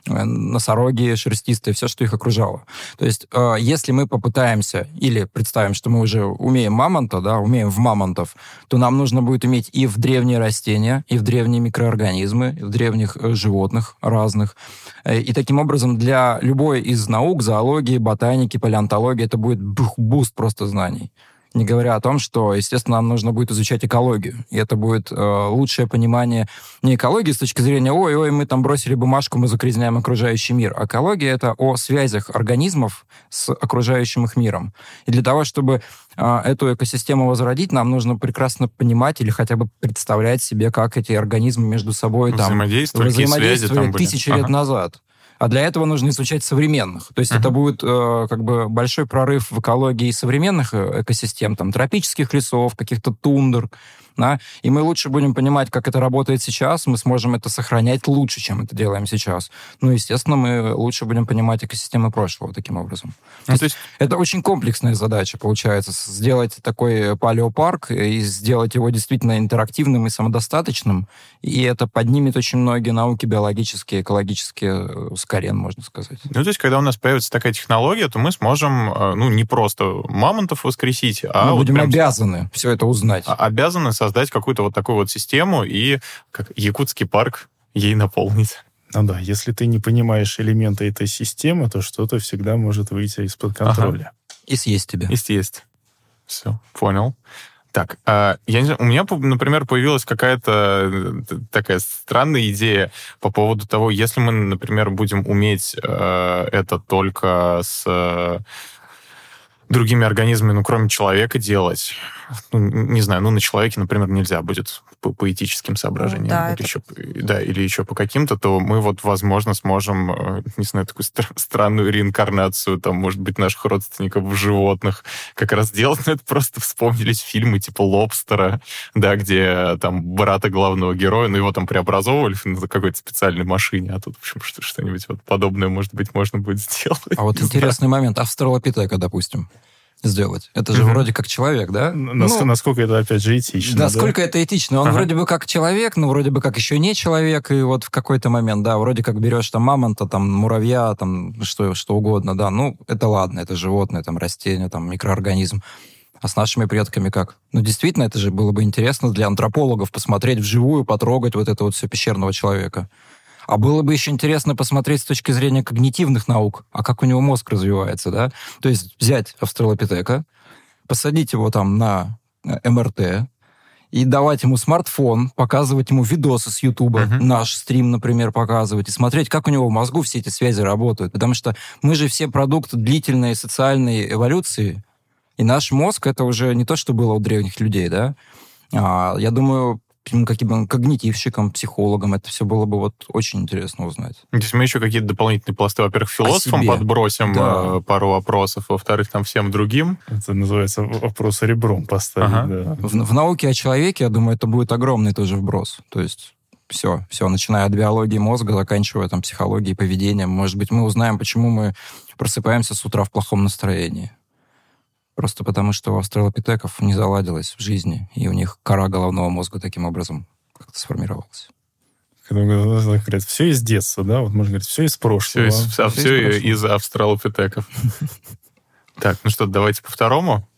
Э, носороги, шерстистые, все, что их окружало. То есть, э, если мы попытаемся или представим, что мы уже умеем мамонта, да, умеем в мамонтов, то нам нужно будет уметь и в древние растения, и в древние микроорганизмы, и в древних э, животных разных. И таким образом для любой из наук, зоологии, ботаники, палеонтологии, это будет boost просто знаний не говоря о том, что, естественно, нам нужно будет изучать экологию. И это будет э, лучшее понимание не экологии с точки зрения «ой-ой, мы там бросили бумажку, мы загрязняем окружающий мир». Экология — это о связях организмов с окружающим их миром. И для того, чтобы э, эту экосистему возродить, нам нужно прекрасно понимать или хотя бы представлять себе, как эти организмы между собой там, взаимодействовали, взаимодействовали связи там тысячи были. лет ага. назад. А для этого нужно изучать современных. То есть uh-huh. это будет э, как бы большой прорыв в экологии современных э, экосистем, там, тропических лесов, каких-то тундр, да, и мы лучше будем понимать, как это работает сейчас, мы сможем это сохранять лучше, чем это делаем сейчас. Ну, естественно, мы лучше будем понимать экосистемы прошлого таким образом. Ну, то есть это очень комплексная задача, получается, сделать такой палеопарк и сделать его действительно интерактивным и самодостаточным, и это поднимет очень многие науки биологические, экологические с колен, можно сказать. Ну, то есть, когда у нас появится такая технология, то мы сможем, э, ну, не просто мамонтов воскресить, а... Мы вот будем прям... обязаны все это узнать. А, обязаны создать какую-то вот такую вот систему и как Якутский парк ей наполнить. Ну да, если ты не понимаешь элементы этой системы, то что-то всегда может выйти из-под контроля. Ага. И съесть тебя. И съесть. Все, понял. Так, а, я не знаю, у меня, например, появилась какая-то э, такая странная идея по поводу того, если мы, например, будем уметь э, это только с э, другими организмами, ну, кроме человека, делать. Ну, не знаю, ну, на человеке, например, нельзя будет по, по этическим соображениям. Да, или, это... еще, да, или еще по каким-то, то мы вот, возможно, сможем, э, не знаю, такую стр- странную реинкарнацию, там, может быть, наших родственников в животных как раз делать. Но это просто вспомнились фильмы типа «Лобстера», да, где там брата главного героя, ну, его там преобразовывали на какой-то специальной машине, а тут, в общем, что-нибудь вот подобное, может быть, можно будет сделать. А вот интересный момент. Австралопитека, допустим сделать. Это же mm-hmm. вроде как человек, да? Нас, ну, насколько это, опять же, этично. Да, насколько это этично. Он ага. вроде бы как человек, но вроде бы как еще не человек, и вот в какой-то момент, да, вроде как берешь там мамонта, там муравья, там что, что угодно, да, ну, это ладно, это животное, там растение, там микроорганизм. А с нашими предками как? Ну, действительно, это же было бы интересно для антропологов посмотреть вживую, потрогать вот это вот все пещерного человека. А было бы еще интересно посмотреть с точки зрения когнитивных наук, а как у него мозг развивается, да? То есть взять австралопитека, посадить его там на э, МРТ, и давать ему смартфон, показывать ему видосы с Ютуба, uh-huh. наш стрим, например, показывать, и смотреть, как у него в мозгу все эти связи работают. Потому что мы же все продукты длительной социальной эволюции, и наш мозг это уже не то, что было у древних людей, да? А, я думаю, каким когнитивщиком, психологом. Это все было бы вот очень интересно узнать. Здесь мы еще какие-то дополнительные пласты. Во-первых, философам подбросим да. Э, пару вопросов. Во-вторых, там всем другим. Это называется вопрос ребром поставить. Ага. Да. В, в науке о человеке, я думаю, это будет огромный тоже вброс. То есть все, все, начиная от биологии мозга, заканчивая там психологией, поведением. Может быть, мы узнаем, почему мы просыпаемся с утра в плохом настроении. Просто потому, что у австралопитеков не заладилось в жизни, и у них кора головного мозга таким образом как-то сформировалась. Говорят, все из детства, да? Вот можно говорить, все из прошлого. Все, из, все, все из, из австралопитеков. Так, ну что, давайте по второму.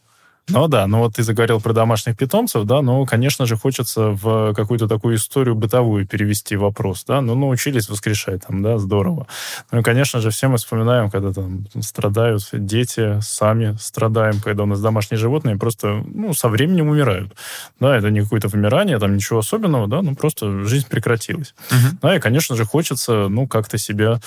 Ну да, ну вот ты заговорил про домашних питомцев, да, ну, конечно же, хочется в какую-то такую историю бытовую перевести вопрос, да, ну, научились воскрешать там, да, здорово. Ну, и, конечно же, все мы вспоминаем, когда там страдают дети, сами страдаем, когда у нас домашние животные просто, ну, со временем умирают. Да, это не какое-то вымирание, там ничего особенного, да, ну, просто жизнь прекратилась. Угу. Да, и, конечно же, хочется, ну, как-то себя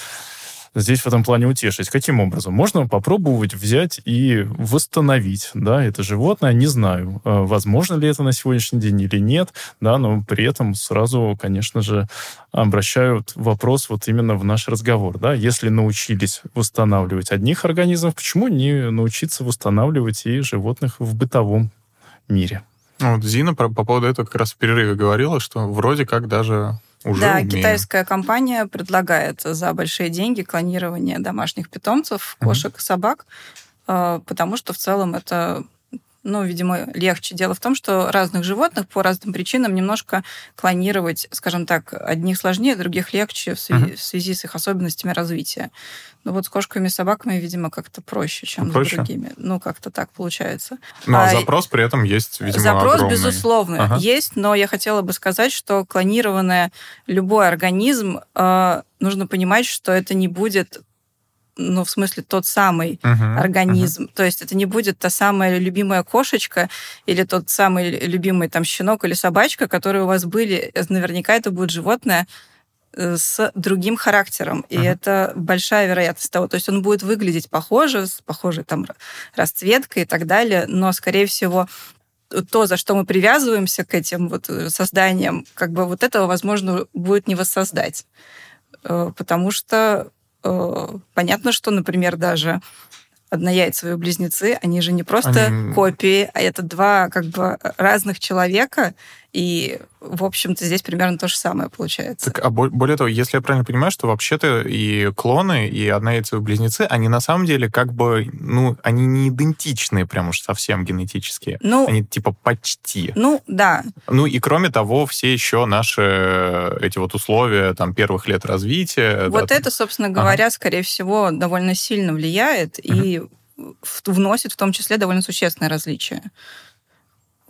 здесь в этом плане утешить. Каким образом? Можно попробовать взять и восстановить, да, это животное, не знаю, э, возможно ли это на сегодняшний день или нет, да, но при этом сразу, конечно же, обращают вопрос вот именно в наш разговор, да, если научились восстанавливать одних организмов, почему не научиться восстанавливать и животных в бытовом мире? Ну, вот Зина по, по поводу этого как раз в перерыве говорила, что вроде как даже уже да, умеем. китайская компания предлагает за большие деньги клонирование домашних питомцев, кошек и собак, э, потому что в целом это ну, видимо, легче. Дело в том, что разных животных по разным причинам немножко клонировать, скажем так, одних сложнее, других легче в связи, uh-huh. в связи с их особенностями развития. Ну вот с кошками и собаками, видимо, как-то проще, чем проще? с другими. Ну, как-то так получается. Ну, а, а запрос при этом есть, видимо, Запрос, огромный. безусловно, ага. есть, но я хотела бы сказать, что клонированное любой организм, э, нужно понимать, что это не будет ну, в смысле, тот самый uh-huh, организм. Uh-huh. То есть это не будет та самая любимая кошечка или тот самый любимый там щенок или собачка, которые у вас были. Наверняка это будет животное, Э, с другим характером. И uh-huh. это большая вероятность того. То есть он будет выглядеть похоже, с похожей там расцветкой и так далее, но, скорее всего, то, за что мы привязываемся к этим вот э, созданиям, как бы вот этого, возможно, будет не воссоздать. Э, потому что понятно, что, например, даже однояйцевые близнецы, они же не просто они... копии, а это два как бы разных человека, и, в общем-то, здесь примерно то же самое получается. Так, а более того, если я правильно понимаю, что вообще-то и клоны, и однояйцевые близнецы, они на самом деле как бы, ну, они не идентичные прям уж совсем генетически. Ну, они типа почти. Ну, да. Ну, и кроме того, все еще наши э, эти вот условия там первых лет развития. Вот да, это, там... собственно говоря, ага. скорее всего, довольно сильно влияет угу. и вносит в том числе довольно существенное различие.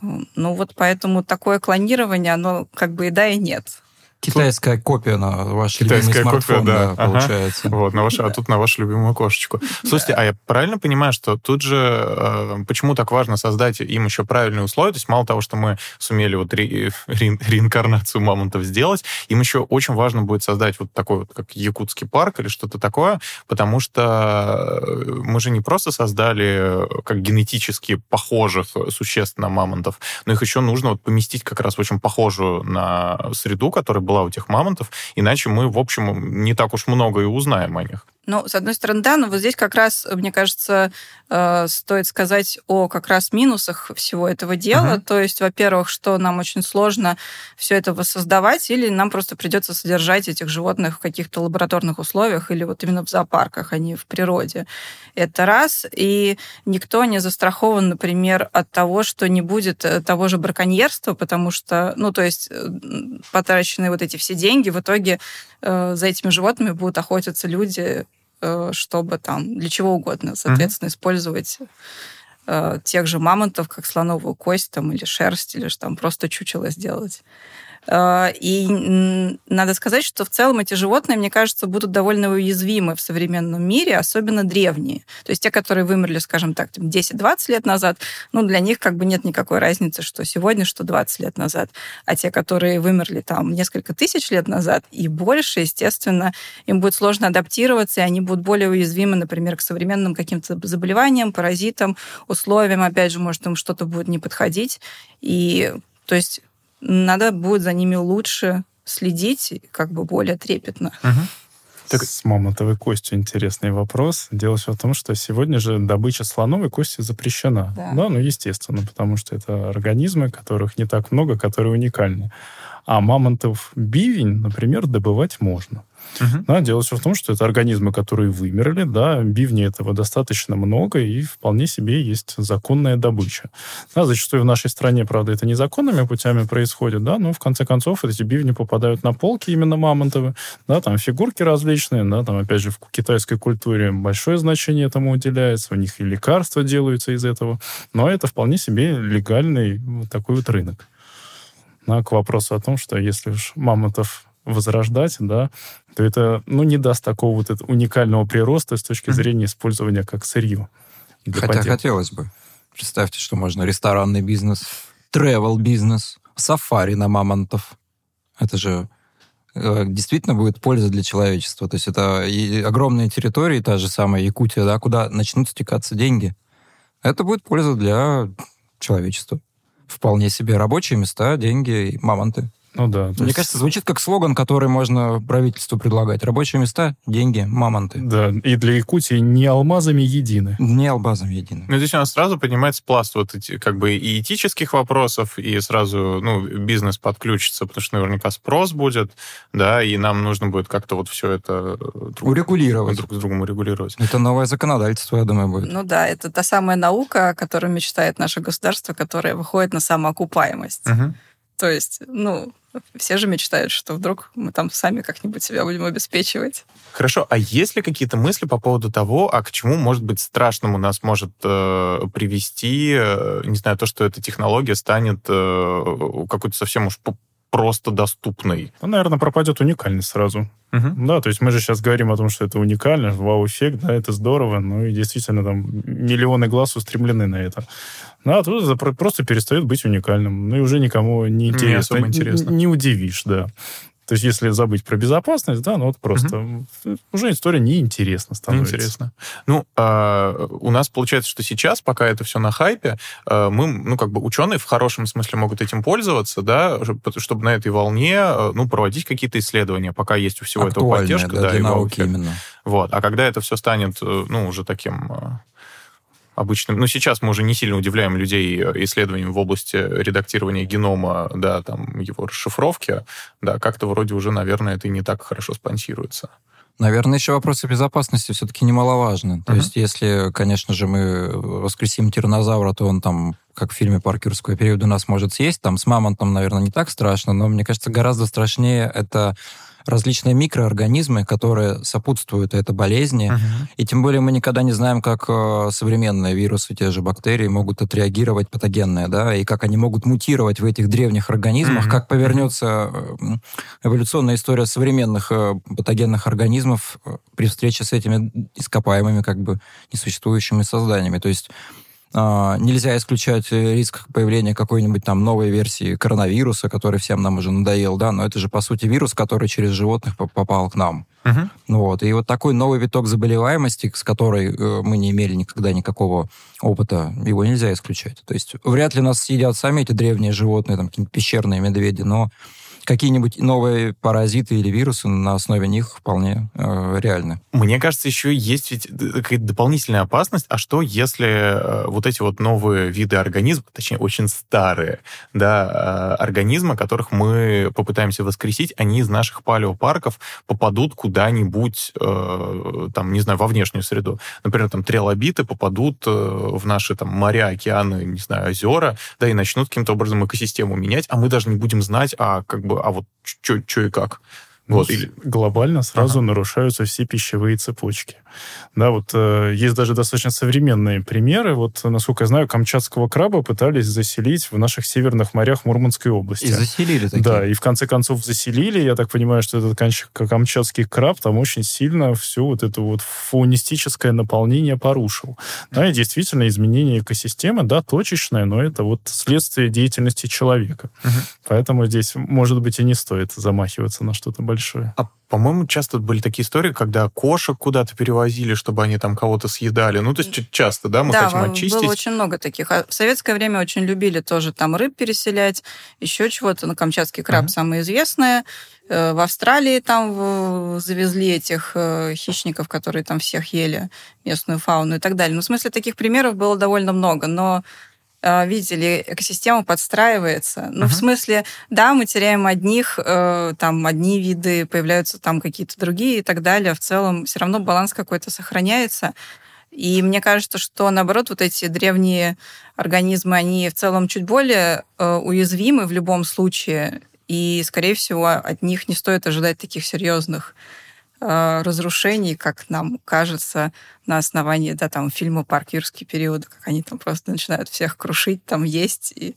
Ну вот поэтому такое клонирование, оно как бы и да, и нет. Китайская копия на ваш Китайская любимый смартфон, копия, да, да ага. получается. Вот, на ваш, а тут на вашу любимую кошечку. Слушайте, а я правильно понимаю, что тут же э, почему так важно создать им еще правильные условия? То есть мало того, что мы сумели вот ре, ре, реинкарнацию мамонтов сделать, им еще очень важно будет создать вот такой вот, как якутский парк или что-то такое, потому что э, мы же не просто создали э, как генетически похожих существ на мамонтов, но их еще нужно вот поместить как раз в очень похожую на среду, которая была у тех мамонтов, иначе мы, в общем, не так уж много и узнаем о них. Ну, с одной стороны, да, но вот здесь как раз, мне кажется, э, стоит сказать о как раз минусах всего этого дела. Uh-huh. То есть, во-первых, что нам очень сложно все это воссоздавать, или нам просто придется содержать этих животных в каких-то лабораторных условиях, или вот именно в зоопарках, а не в природе. Это раз. И никто не застрахован, например, от того, что не будет э, того же браконьерства, потому что, ну, то есть, э, потраченные вот эти все деньги, в итоге за этими животными будут охотиться люди, Э, чтобы там для чего угодно, соответственно, mm-hmm. использовать э, тех же мамонтов, как слоновую кость там, или шерсть, или же там просто чучело сделать. Э, и надо сказать, что в целом эти животные, мне кажется, будут довольно уязвимы в современном мире, особенно древние. То есть те, которые вымерли, скажем так, 10-20 лет назад, ну, для них как бы нет никакой разницы, что сегодня, что 20 лет назад. А те, которые вымерли там несколько тысяч лет назад и больше, естественно, им будет сложно адаптироваться, и они будут более уязвимы, например, к современным каким-то заболеваниям, паразитам, условиям. Опять же, может, им что-то будет не подходить. И то есть надо будет за ними лучше следить, как бы более трепетно. Угу. Так... С мамонтовой костью интересный вопрос. Дело все в том, что сегодня же добыча слоновой кости запрещена. Да. да, ну, естественно, потому что это организмы, которых не так много, которые уникальны. А мамонтов бивень, например, добывать можно. Угу. Да, дело все в том, что это организмы, которые вымерли, да, бивни этого достаточно много, и вполне себе есть законная добыча. Да, зачастую в нашей стране, правда, это незаконными путями происходит, да, но в конце концов эти бивни попадают на полки именно мамонтовые, да, там фигурки различные, да, там, опять же, в китайской культуре большое значение этому уделяется, у них и лекарства делаются из этого, но это вполне себе легальный вот такой вот рынок. Да, к вопросу о том, что если уж мамонтов возрождать, да, то это, ну, не даст такого вот уникального прироста с точки зрения использования как сырье. Хотя поделок. хотелось бы. Представьте, что можно ресторанный бизнес, travel бизнес, сафари на мамонтов. Это же э, действительно будет польза для человечества. То есть это и огромные территории, та же самая Якутия, да, куда начнут стекаться деньги. Это будет польза для человечества. Вполне себе рабочие места, деньги и мамонты. Ну да. Мне есть... кажется, звучит как слоган, который можно правительству предлагать. Рабочие места, деньги, мамонты. Да, и для Якутии не алмазами едины. Не алмазами едины. Ну, здесь у нас сразу поднимается пласт вот эти, как бы, и этических вопросов, и сразу, ну, бизнес подключится, потому что наверняка спрос будет, да, и нам нужно будет как-то вот все это друг, Урегулировать. друг с другом урегулировать. Это новое законодательство, я думаю, будет. Ну да, это та самая наука, о которой мечтает наше государство, которая выходит на самоокупаемость. Мгм. То есть, ну, все же мечтают, что вдруг мы там сами как-нибудь себя будем обеспечивать. Хорошо, а есть ли какие-то мысли по поводу того, а к чему, может быть, страшному нас может э, привести, э, не знаю, то, что эта технология станет э, какой-то совсем уж просто доступной? Ну, наверное, пропадет уникальность сразу. Мгм. Да, то есть мы же сейчас говорим о том, что это уникально, вау-эффект, да, это здорово, ну и действительно там миллионы глаз устремлены на это. Ну, а тут это просто перестает быть уникальным. Ну и уже никому не интересно. особо интересно. Не удивишь, да. То есть если забыть про безопасность, да, ну вот просто уже история неинтересна становится. Интересно. Ну, а, у нас получается, что сейчас, пока это все на хайпе, а, мы, ну, как бы ученые в хорошем смысле могут этим пользоваться, да, чтоб- чтобы на этой волне, а, ну, проводить какие-то исследования, пока есть у всего этого поддержка. да, для и науки вау-эффект. именно. Вот. А когда это все станет, э, ну, уже таким э, обычным... Ну, сейчас мы уже не сильно удивляем людей э, исследованиями в области редактирования генома, да, там, его расшифровки, да, как-то вроде уже, наверное, это и не так хорошо спонсируется. Наверное, еще вопросы безопасности все-таки немаловажны. То Мгм. есть, если, конечно же, мы воскресим тиранозавра, то он там, как в фильме «Паркерского периода», нас может съесть. Там с мамонтом, наверное, не так страшно, но, мне кажется, гораздо страшнее это различные микроорганизмы, которые сопутствуют этой болезни. И тем более мы никогда не знаем, как э, современные вирусы, те же бактерии, могут отреагировать патогенные, да, и как они могут мутировать в этих древних организмах, Мгм. как повернется э, эволюционная история современных э, патогенных организмов при встрече с этими ископаемыми, как бы, несуществующими созданиями. То есть нельзя исключать э, риск появления какой-нибудь там новой версии коронавируса, который всем нам уже надоел, да, но это же, по сути, вирус, который через животных по- попал к нам. Ну Вот. И вот такой новый виток заболеваемости, с которой э, мы не имели никогда никакого опыта, его нельзя исключать. То есть вряд ли нас съедят сами эти древние животные, там какие-нибудь пещерные медведи, но какие-нибудь новые паразиты или вирусы на основе них вполне э, реальны. Мне кажется, еще есть ведь какая-то дополнительная опасность. А что, если э, вот эти вот новые виды организмов, точнее, очень старые, да, э, организмы, которых мы попытаемся воскресить, они из наших палеопарков попадут куда-нибудь, э, там, не знаю, во внешнюю среду. Например, там, трилобиты попадут э, в наши там моря, океаны, не знаю, озера, да, и начнут каким-то образом экосистему менять, а мы даже не будем знать, а как бы, а вот что и как. Вот, Ну, или... глобально сразу Ага. нарушаются все пищевые цепочки. Да, вот э, есть даже достаточно современные примеры. Вот, насколько я знаю, камчатского краба пытались заселить в наших северных морях Мурманской области. И заселили такие. Да, и в конце концов заселили. Я так понимаю, что этот камч- камчатский краб там очень сильно все вот это вот фаунистическое наполнение порушил. Да, и действительно изменение экосистемы, да, точечное, но это вот следствие деятельности человека. Мгм. Поэтому здесь, может быть, и не стоит замахиваться на что-то большое. А, по-моему, часто были такие истории, когда кошек куда-то перевозили, чтобы они там кого-то съедали. Ну, то есть часто, да, мы да, хотим очистить. было очень много таких. А в советское время очень любили тоже там рыб переселять, еще чего-то. На Камчатский краб Мгм. самое известное. Э, В Австралии там в- завезли этих э, хищников, которые там всех ели, местную фауну и так далее. Ну, в смысле, таких примеров было довольно много, но э, видите ли, экосистема подстраивается. Ну, в Мгм. смысле, да, мы теряем одних, э, там, одни виды, появляются там какие-то другие и так далее. В целом, все равно баланс какой-то сохраняется. И мне кажется, что, наоборот, вот эти древние организмы, они в целом чуть более э, уязвимы в любом случае. И, скорее всего, от них не стоит ожидать таких серьезных разрушений, как нам кажется, на основании да, там, фильма «Парк юрский период», как они там просто начинают всех крушить, там есть. И...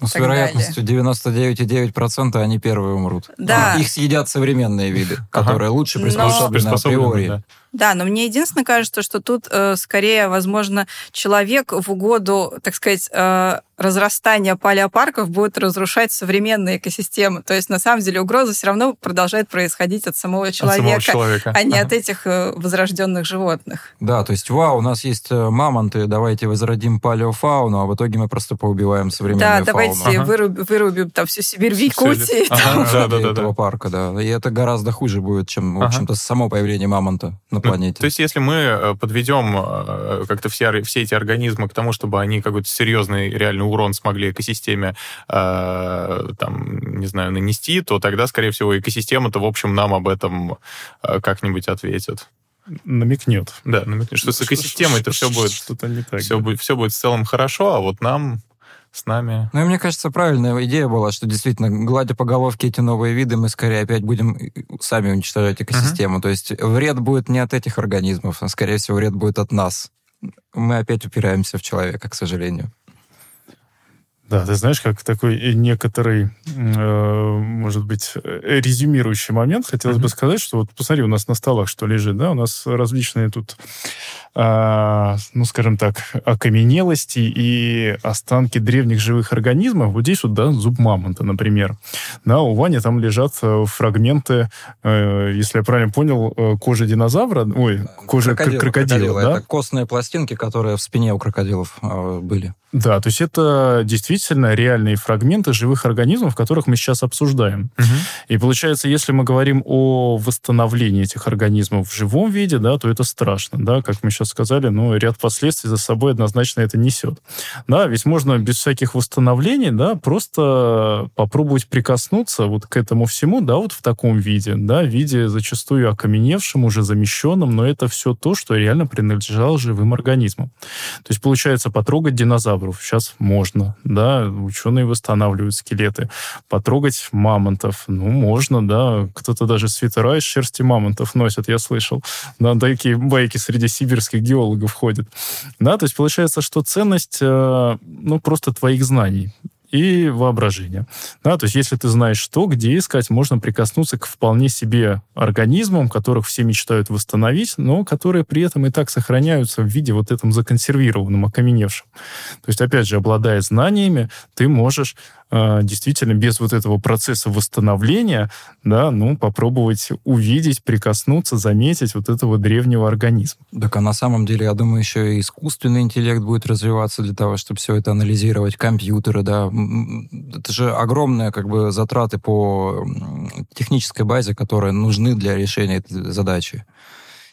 Ну, с вероятностью 99,9% они первые умрут. Да. Их съедят современные виды, Ага. которые лучше Но- приспособлены Приспособлены, априори. да. Да, но мне единственное кажется, что тут э, скорее, возможно, человек в угоду, так сказать, э, разрастания палеопарков будет разрушать современные экосистемы. То есть, на самом деле, угроза все равно продолжает происходить от самого человека, от самого человека. а не от этих э, возрожденных животных. Да, то есть, вау, у нас есть э, мамонты, давайте возродим палеофауну, а в итоге мы просто поубиваем современную да, фауну. Да, давайте ага. вырубим, вырубим там всю Сибирь в Якутии. Ага, да, да, да, этого парка, да. И это гораздо хуже будет, чем, в общем-то, само появление мамонта ну, планете. То есть, если мы э, подведем как-то все, все эти организмы к тому, чтобы они какой-то серьезный реальный урон смогли экосистеме, э, там, не знаю, нанести, то тогда, скорее всего, экосистема-то, в общем, нам об этом э, как-нибудь ответит намекнет. Да, намекнет, что с экосистемой это все будет, что-то не так, все, да. будет, все будет в целом хорошо, а вот нам с нами. Ну, и мне кажется, правильная идея была, что действительно, гладя по головке эти новые виды, мы скорее опять будем сами уничтожать экосистему. Uh-huh. То есть вред будет не от этих организмов, а, скорее всего, вред будет от нас. Мы опять упираемся в человека, к сожалению. Да, ты знаешь, как такой некоторый, э, может быть, резюмирующий момент, хотелось mm-hmm. бы сказать, что вот посмотри, у нас на столах что лежит, да, у нас различные тут, э, ну, скажем так, окаменелости и останки древних живых организмов. Вот здесь вот, да, зуб мамонта, например. Да, у Вани там лежат э, фрагменты, э, если я правильно понял, э, кожи динозавра, ой, кожи крокодила, крокодила, крокодила да? Это костные пластинки, которые в спине у крокодилов э, были. Да, то есть это действительно реальные фрагменты живых организмов, которых мы сейчас обсуждаем. Угу. И получается, если мы говорим о восстановлении этих организмов в живом виде, да, то это страшно, да, как мы сейчас сказали, ну, ряд последствий за собой однозначно это несет. Да, ведь можно без всяких восстановлений, да, просто попробовать прикоснуться вот к этому всему, да, вот в таком виде, да, в виде зачастую окаменевшем, уже замещенном, но это все то, что реально принадлежало живым организмам. То есть, получается, потрогать динозавров сейчас можно, да, ученые восстанавливают скелеты. Потрогать мамонтов, ну, можно, да, кто-то даже свитера из шерсти мамонтов носит, я слышал. Да, такие байки среди сибирских геологов ходят. Да, то есть получается, что ценность, э, ну, просто твоих знаний и воображение. Да, то есть если ты знаешь что, где искать, можно прикоснуться к вполне себе организмам, которых все мечтают восстановить, но которые при этом и так сохраняются в виде вот этом законсервированном, окаменевшем. То есть, опять же, обладая знаниями, ты можешь действительно без вот этого процесса восстановления, да, ну, попробовать увидеть, прикоснуться, заметить вот этого древнего организма. Так, а на самом деле, я думаю, еще и искусственный интеллект будет развиваться для того, чтобы все это анализировать, компьютеры, да. Это же огромные, как бы, затраты по технической базе, которые нужны для решения этой задачи.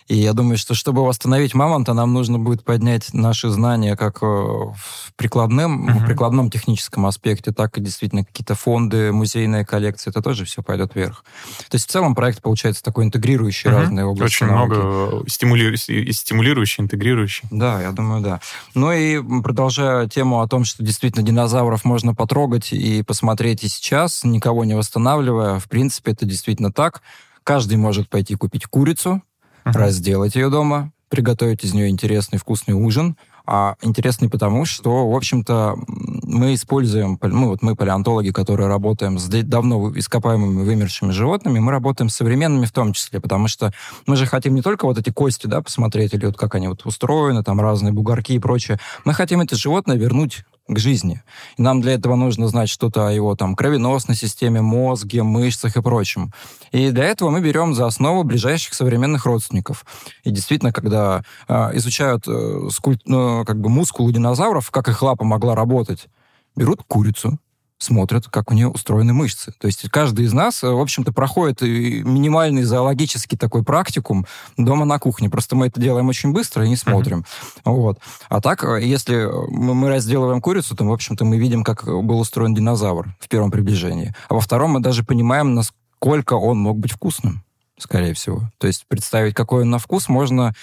И я думаю, что чтобы восстановить мамонта, нам нужно будет поднять наши знания как э, в прикладном, uh-huh. в прикладном техническом аспекте, так и действительно какие-то фонды, музейные коллекции, это тоже все пойдет вверх. То есть в целом проект получается такой интегрирующий uh-huh. разные области Очень науки. много стимулирующий, стимулирующий, интегрирующий. Да, я думаю, да. Ну и продолжая тему о том, что действительно динозавров можно потрогать и посмотреть и сейчас, никого не восстанавливая, в принципе, это действительно так. Каждый может пойти купить курицу, uh-huh. разделать ее дома, приготовить из нее интересный вкусный ужин. А интересный потому, что, в общем-то, мы используем, мы, вот мы палеонтологи, которые работаем с давно ископаемыми вымершими животными, мы работаем с современными в том числе, потому что мы же хотим не только вот эти кости, да, посмотреть, или вот как они вот устроены, там разные бугорки и прочее, мы хотим это животное вернуть к жизни. И нам для этого нужно знать что-то о его там кровеносной системе, мозге, мышцах и прочем. И для этого мы берем за основу ближайших современных родственников. И действительно, когда э, изучают э, скульт, ну, как бы мускулы динозавров, как их лапа могла работать, берут курицу, смотрят, как у нее устроены мышцы. То есть каждый из нас, в общем-то, проходит минимальный зоологический такой практикум дома на кухне. Просто мы это делаем очень быстро и не смотрим. Mm-hmm. Вот. А так, если мы разделываем курицу, то, в общем-то, мы видим, как был устроен динозавр в первом приближении. А во втором мы даже понимаем, насколько он мог быть вкусным скорее всего. То есть представить, какой он на вкус, можно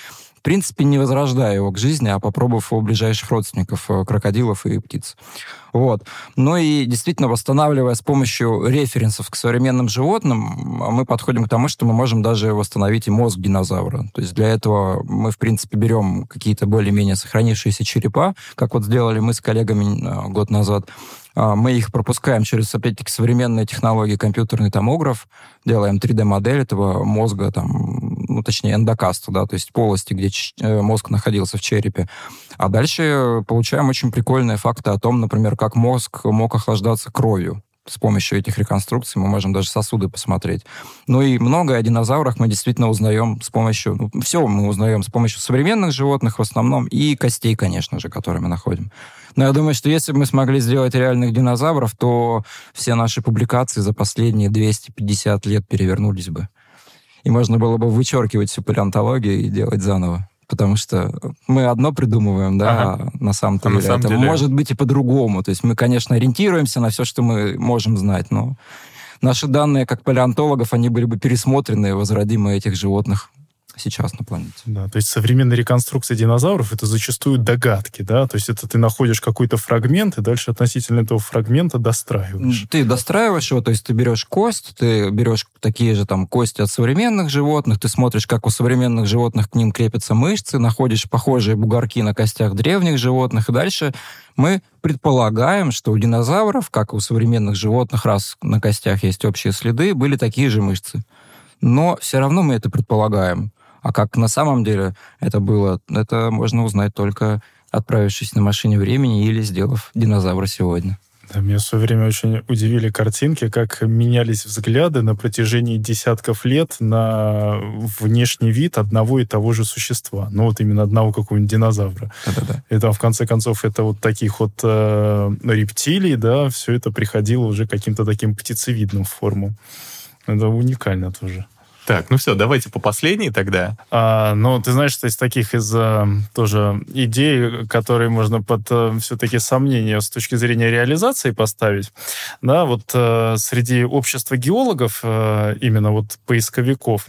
принципе, не возрождая его к жизни, а попробовав его ближайших родственников, э, крокодилов и птиц. Вот. Ну и действительно, восстанавливая с помощью референсов к современным животным, мы подходим к тому, что мы можем даже восстановить и мозг динозавра. То есть для этого мы, в принципе, берем какие-то более-менее сохранившиеся черепа, как вот сделали мы с коллегами э, год назад, а, мы их пропускаем через, опять-таки, современные технологии, компьютерный томограф, делаем 3D-модель этого мозга, там, ну, точнее, эндокасту, да, то есть полости, где э, мозг находился в черепе. А дальше получаем очень прикольные факты о том, например, как мозг мог охлаждаться кровью с помощью этих реконструкций мы можем даже сосуды посмотреть. Ну и многое о динозаврах мы действительно узнаем с помощью... Ну, все мы узнаем с помощью современных животных в основном и костей, конечно же, которые мы находим. Но я думаю, что если бы мы смогли сделать реальных динозавров, то все наши публикации за последние 250 лет перевернулись бы. И можно было бы вычеркивать всю палеонтологию и делать заново потому что мы одно придумываем, да, ага. а на самом-то а деле самом это деле... может быть и по-другому. То есть мы, конечно, ориентируемся на все, что мы можем знать, но наши данные как палеонтологов, они были бы пересмотрены, возродимы этих животных сейчас на планете. Да, то есть современная реконструкция динозавров это зачастую догадки, да, то есть это ты находишь какой-то фрагмент и дальше относительно этого фрагмента достраиваешь. Ты достраиваешь его, то есть ты берешь кость, ты берешь такие же там кости от современных животных, ты смотришь, как у современных животных к ним крепятся мышцы, находишь похожие бугорки на костях древних животных, и дальше мы предполагаем, что у динозавров, как и у современных животных, раз на костях есть общие следы, были такие же мышцы. Но все равно мы это предполагаем. А как на самом деле это было, это можно узнать только отправившись на машине времени или сделав динозавра сегодня. Да, меня в свое время очень удивили картинки, как менялись взгляды на протяжении десятков лет на внешний вид одного и того же существа. Ну, вот именно одного какого-нибудь динозавра. Да-да-да. И там, в конце концов, это вот таких вот э, рептилий, да, все это приходило уже каким-то таким птицевидным в форму. Это уникально тоже. Так, ну все, давайте по последней тогда. А, ну, ты знаешь, что из таких из а, тоже идей, которые можно под а, все-таки сомнения с точки зрения реализации поставить, да, вот а, среди общества геологов, именно вот поисковиков,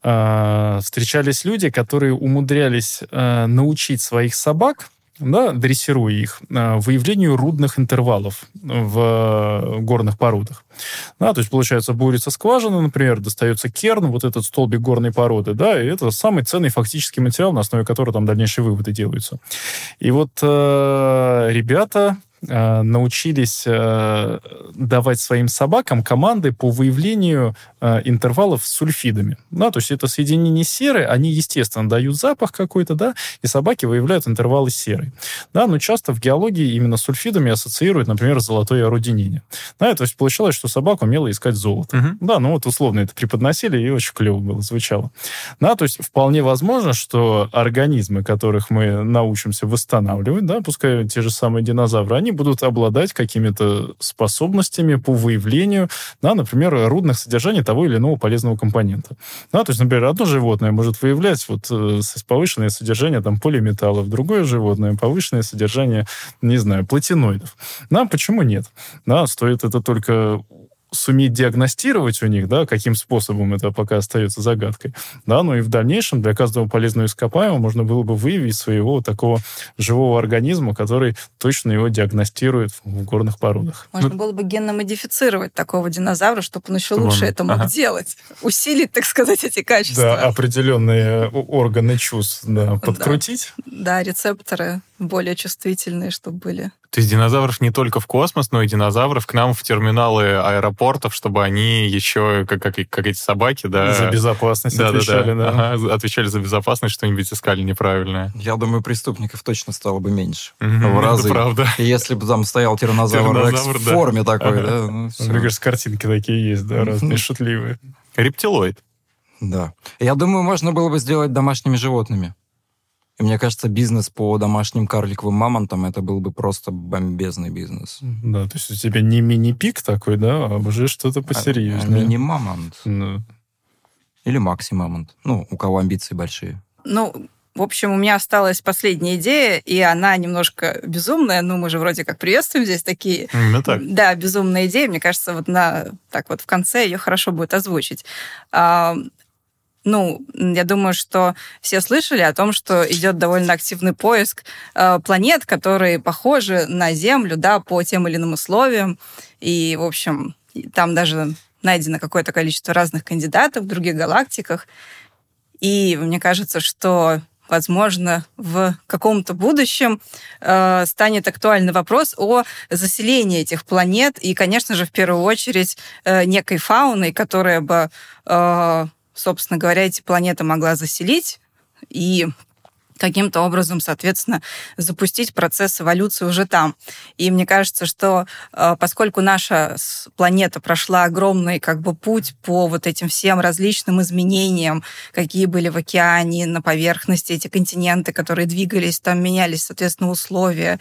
встречались люди, которые умудрялись научить своих собак да, дрессируя их, а, выявлению рудных интервалов в э, горных породах. Да, то есть, получается, бурится скважина, например, достается керн, вот этот столбик горной породы, да, и это самый ценный фактический материал, на основе которого там дальнейшие выводы делаются. И вот э, ребята Э, научились э, давать своим собакам команды по выявлению э, интервалов с сульфидами. Да, то есть это соединение серы, они, естественно, дают запах какой-то, да, и собаки выявляют интервалы серы. Да, но часто в геологии именно с сульфидами ассоциируют, например, золотое орудинение. Да, то есть получалось, что собака умела искать золото. Угу. Да, ну вот условно это преподносили, и очень клево было, звучало. Да, то есть вполне возможно, что организмы, которых мы научимся восстанавливать, да, пускай те же самые динозавры, они будут обладать какими-то способностями по выявлению, да, например, рудных содержаний того или иного полезного компонента. Да, то есть, например, одно животное может выявлять вот э, повышенное содержание там полиметаллов, другое животное повышенное содержание, не знаю, платиноидов. Да, почему нет? Да, стоит это только суметь диагностировать у них, да, каким способом это пока остается загадкой, да, но и в дальнейшем для каждого полезного ископаемого можно было бы выявить своего такого живого организма, который точно его диагностирует в горных породах. Можно ну, было бы генно модифицировать такого динозавра, чтобы он еще чтобы лучше он... это мог ага. делать, усилить, так сказать, эти качества. Да, определенные органы чувств, да, подкрутить. Да, да рецепторы более чувствительные, чтобы были. То есть динозавров не только в космос, но и динозавров к нам в терминалы аэропортов, чтобы они еще, как, как, как эти собаки, да... За безопасность да, отвечали, да. да. да. Ага, отвечали за безопасность, что-нибудь искали неправильное. Я думаю, преступников точно стало бы меньше. Mm-hmm, в разы. Это правда. И если бы там стоял тиранозавр Рекс в форме такой, да? Ну, Мне кажется, картинки такие есть, да, разные, шутливые. Рептилоид. Да. Я думаю, можно было бы сделать домашними животными. И мне кажется, бизнес по домашним карликовым мамонтам это был бы просто бомбезный бизнес. Да, то есть у тебя не мини-пик такой, да, а уже что-то посерьезнее. А, а мини-мамонт. Ну. Или макси-мамонт. Ну, у кого амбиции большие. Ну, в общем, у меня осталась последняя идея, и она немножко безумная. Ну, мы же вроде как приветствуем здесь такие... Ну, так. Да, безумная идея. Мне кажется, вот на так вот в конце ее хорошо будет озвучить. А, ну, я думаю, что все слышали о том, что идет довольно активный поиск э, планет, которые похожи на Землю, да, по тем или иным условиям. И, в общем, там даже найдено какое-то количество разных кандидатов в других галактиках. И мне кажется, что возможно, в каком-то будущем э, станет актуальный вопрос о заселении этих планет и, конечно же, в первую очередь э, некой фауной, которая бы э, собственно говоря, эти планеты могла заселить, и каким-то образом, соответственно, запустить процесс эволюции уже там. И мне кажется, что э, поскольку наша планета прошла огромный как бы путь по вот этим всем различным изменениям, какие были в океане, на поверхности, эти континенты, которые двигались, там менялись, соответственно, условия,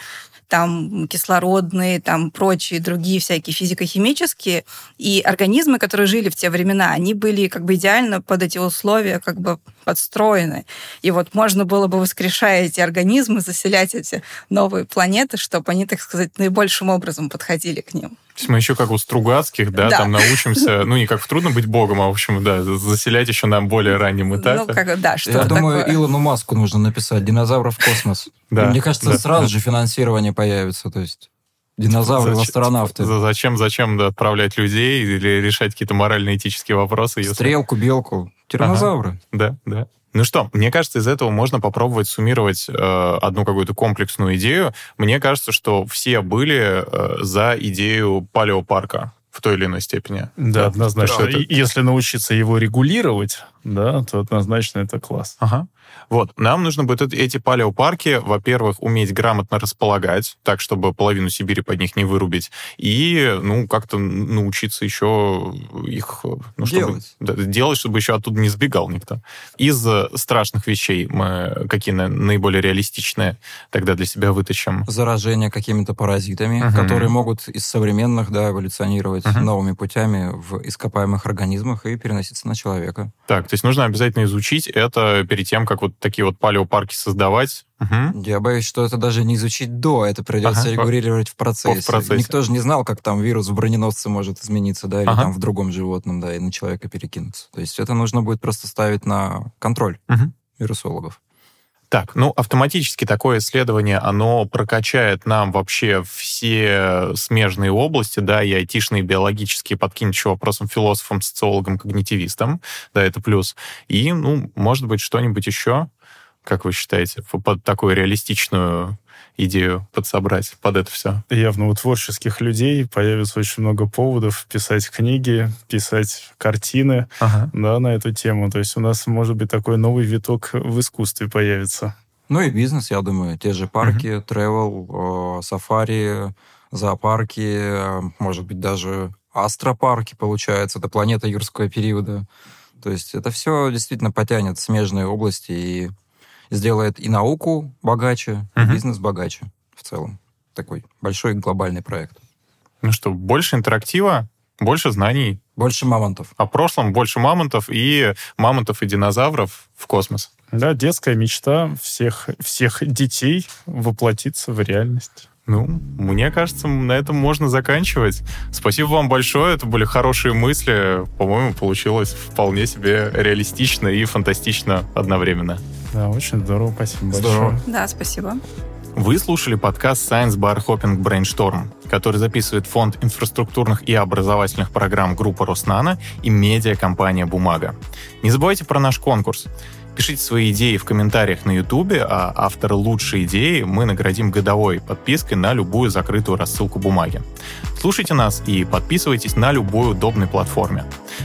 там кислородные, там прочие другие всякие физико-химические. И организмы, которые жили в те времена, они были как бы идеально под эти условия как бы подстроены. И вот можно было бы, воскрешая эти организмы, заселять эти новые планеты, чтобы они, так сказать, наибольшим образом подходили к ним. То есть мы еще как у Стругацких, да, да, там научимся, ну, не как в «Трудно быть богом», а, в общем, да, заселять еще на более раннем этапе. Ну, как, да, что Я такое. думаю, Илону Маску нужно написать «Динозавров в космос». Да, Мне кажется, да, сразу же финансирование появится, то есть... Динозавры, зачем, астронавты. Зачем, зачем да, отправлять людей или решать какие-то морально-этические вопросы? Если... Стрелку, белку, тиранозавры. Ага. Да, да. Ну что, мне кажется, из этого можно попробовать суммировать э, одну какую-то комплексную идею. Мне кажется, что все были э, за идею палеопарка в той или иной степени. Да, да однозначно. Это... Если научиться его регулировать, да, то однозначно это класс. Ага. Вот, нам нужно будет эти палеопарки, во-первых, уметь грамотно располагать, так, чтобы половину Сибири под них не вырубить, и, ну, как-то научиться еще их... Ну, чтобы, делать. Да, делать, чтобы еще оттуда не сбегал никто. Из страшных вещей мы какие наиболее реалистичные тогда для себя вытащим? Заражение какими-то паразитами, угу. которые могут из современных, да, эволюционировать угу. новыми путями в ископаемых организмах и переноситься на человека. Так, то есть нужно обязательно изучить это перед тем, как вот такие вот палеопарки создавать. Угу. Я боюсь, что это даже не изучить до, это придется ага. регулировать в процессе. в процессе. Никто же не знал, как там вирус в броненосце может измениться, да, или ага. там в другом животном, да, и на человека перекинуться. То есть это нужно будет просто ставить на контроль угу. вирусологов. Так, ну, автоматически такое исследование, оно прокачает нам вообще все смежные области, да, и айтишные, и биологические, подкинет еще вопросом философам, социологам, когнитивистам, да, это плюс. И, ну, может быть, что-нибудь еще, как вы считаете, под такую реалистичную идею подсобрать под это все? Явно у творческих людей появится очень много поводов писать книги, писать картины ага. да, на эту тему. То есть у нас, может быть, такой новый виток в искусстве появится. Ну и бизнес, я думаю, те же парки, travel, сафари, зоопарки, может быть, даже астропарки, получается, это планета юрского периода. То есть это все действительно потянет смежные области и сделает и науку богаче, и бизнес богаче в целом. Такой большой глобальный проект. Ну что, больше интерактива, больше знаний. Больше мамонтов. О прошлом больше мамонтов и мамонтов и динозавров в космос. Да, детская мечта всех, всех детей воплотиться в реальность. Ну, мне кажется, на этом можно заканчивать. Спасибо вам большое, это были хорошие мысли. По-моему, получилось вполне себе реалистично и фантастично одновременно. Да, очень здорово, спасибо здорово. большое. Да, спасибо. Вы слушали подкаст Science Bar Hopping Brainstorm, который записывает фонд инфраструктурных и образовательных программ группы Роснана и медиакомпания «Бумага». Не забывайте про наш конкурс. Пишите свои идеи в комментариях на YouTube, а автора лучшей идеи мы наградим годовой подпиской на любую закрытую рассылку бумаги. Слушайте нас и подписывайтесь на любой удобной платформе.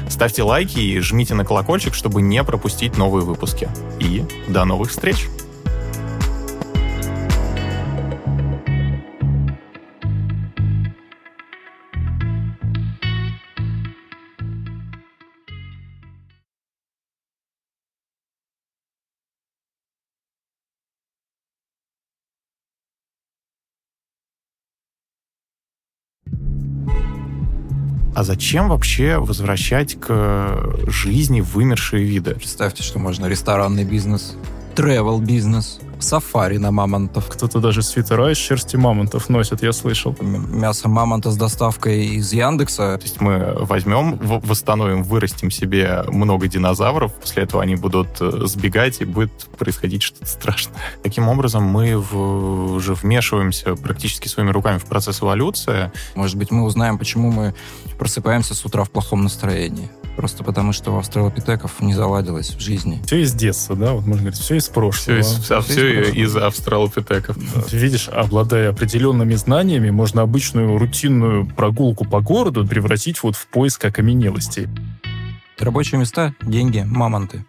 Ставьте лайки и жмите на колокольчик, чтобы не пропустить новые выпуски. И до новых встреч! А зачем вообще возвращать к жизни вымершие виды? Представьте, что можно ресторанный бизнес, travel бизнес, сафари на мамонтов. Кто-то даже свитера из шерсти мамонтов носит, я слышал. Мясо мамонта с доставкой из Яндекса. То есть мы возьмем, восстановим, вырастим себе много динозавров, после этого они будут э, сбегать, и будет происходить что-то страшное. Таким образом, мы в, уже вмешиваемся практически своими руками в процесс эволюции. Может быть, мы узнаем, почему мы просыпаемся с утра в плохом настроении. Просто потому, что у австралопитеков не заладилось в жизни. Все из детства, да? Вот можно говорить, все из прошлого. Все из, а все, из, австралопитеков. Да. Видишь, обладая определенными знаниями, можно обычную рутинную прогулку по городу превратить вот в поиск окаменелостей. Рабочие места, деньги, мамонты.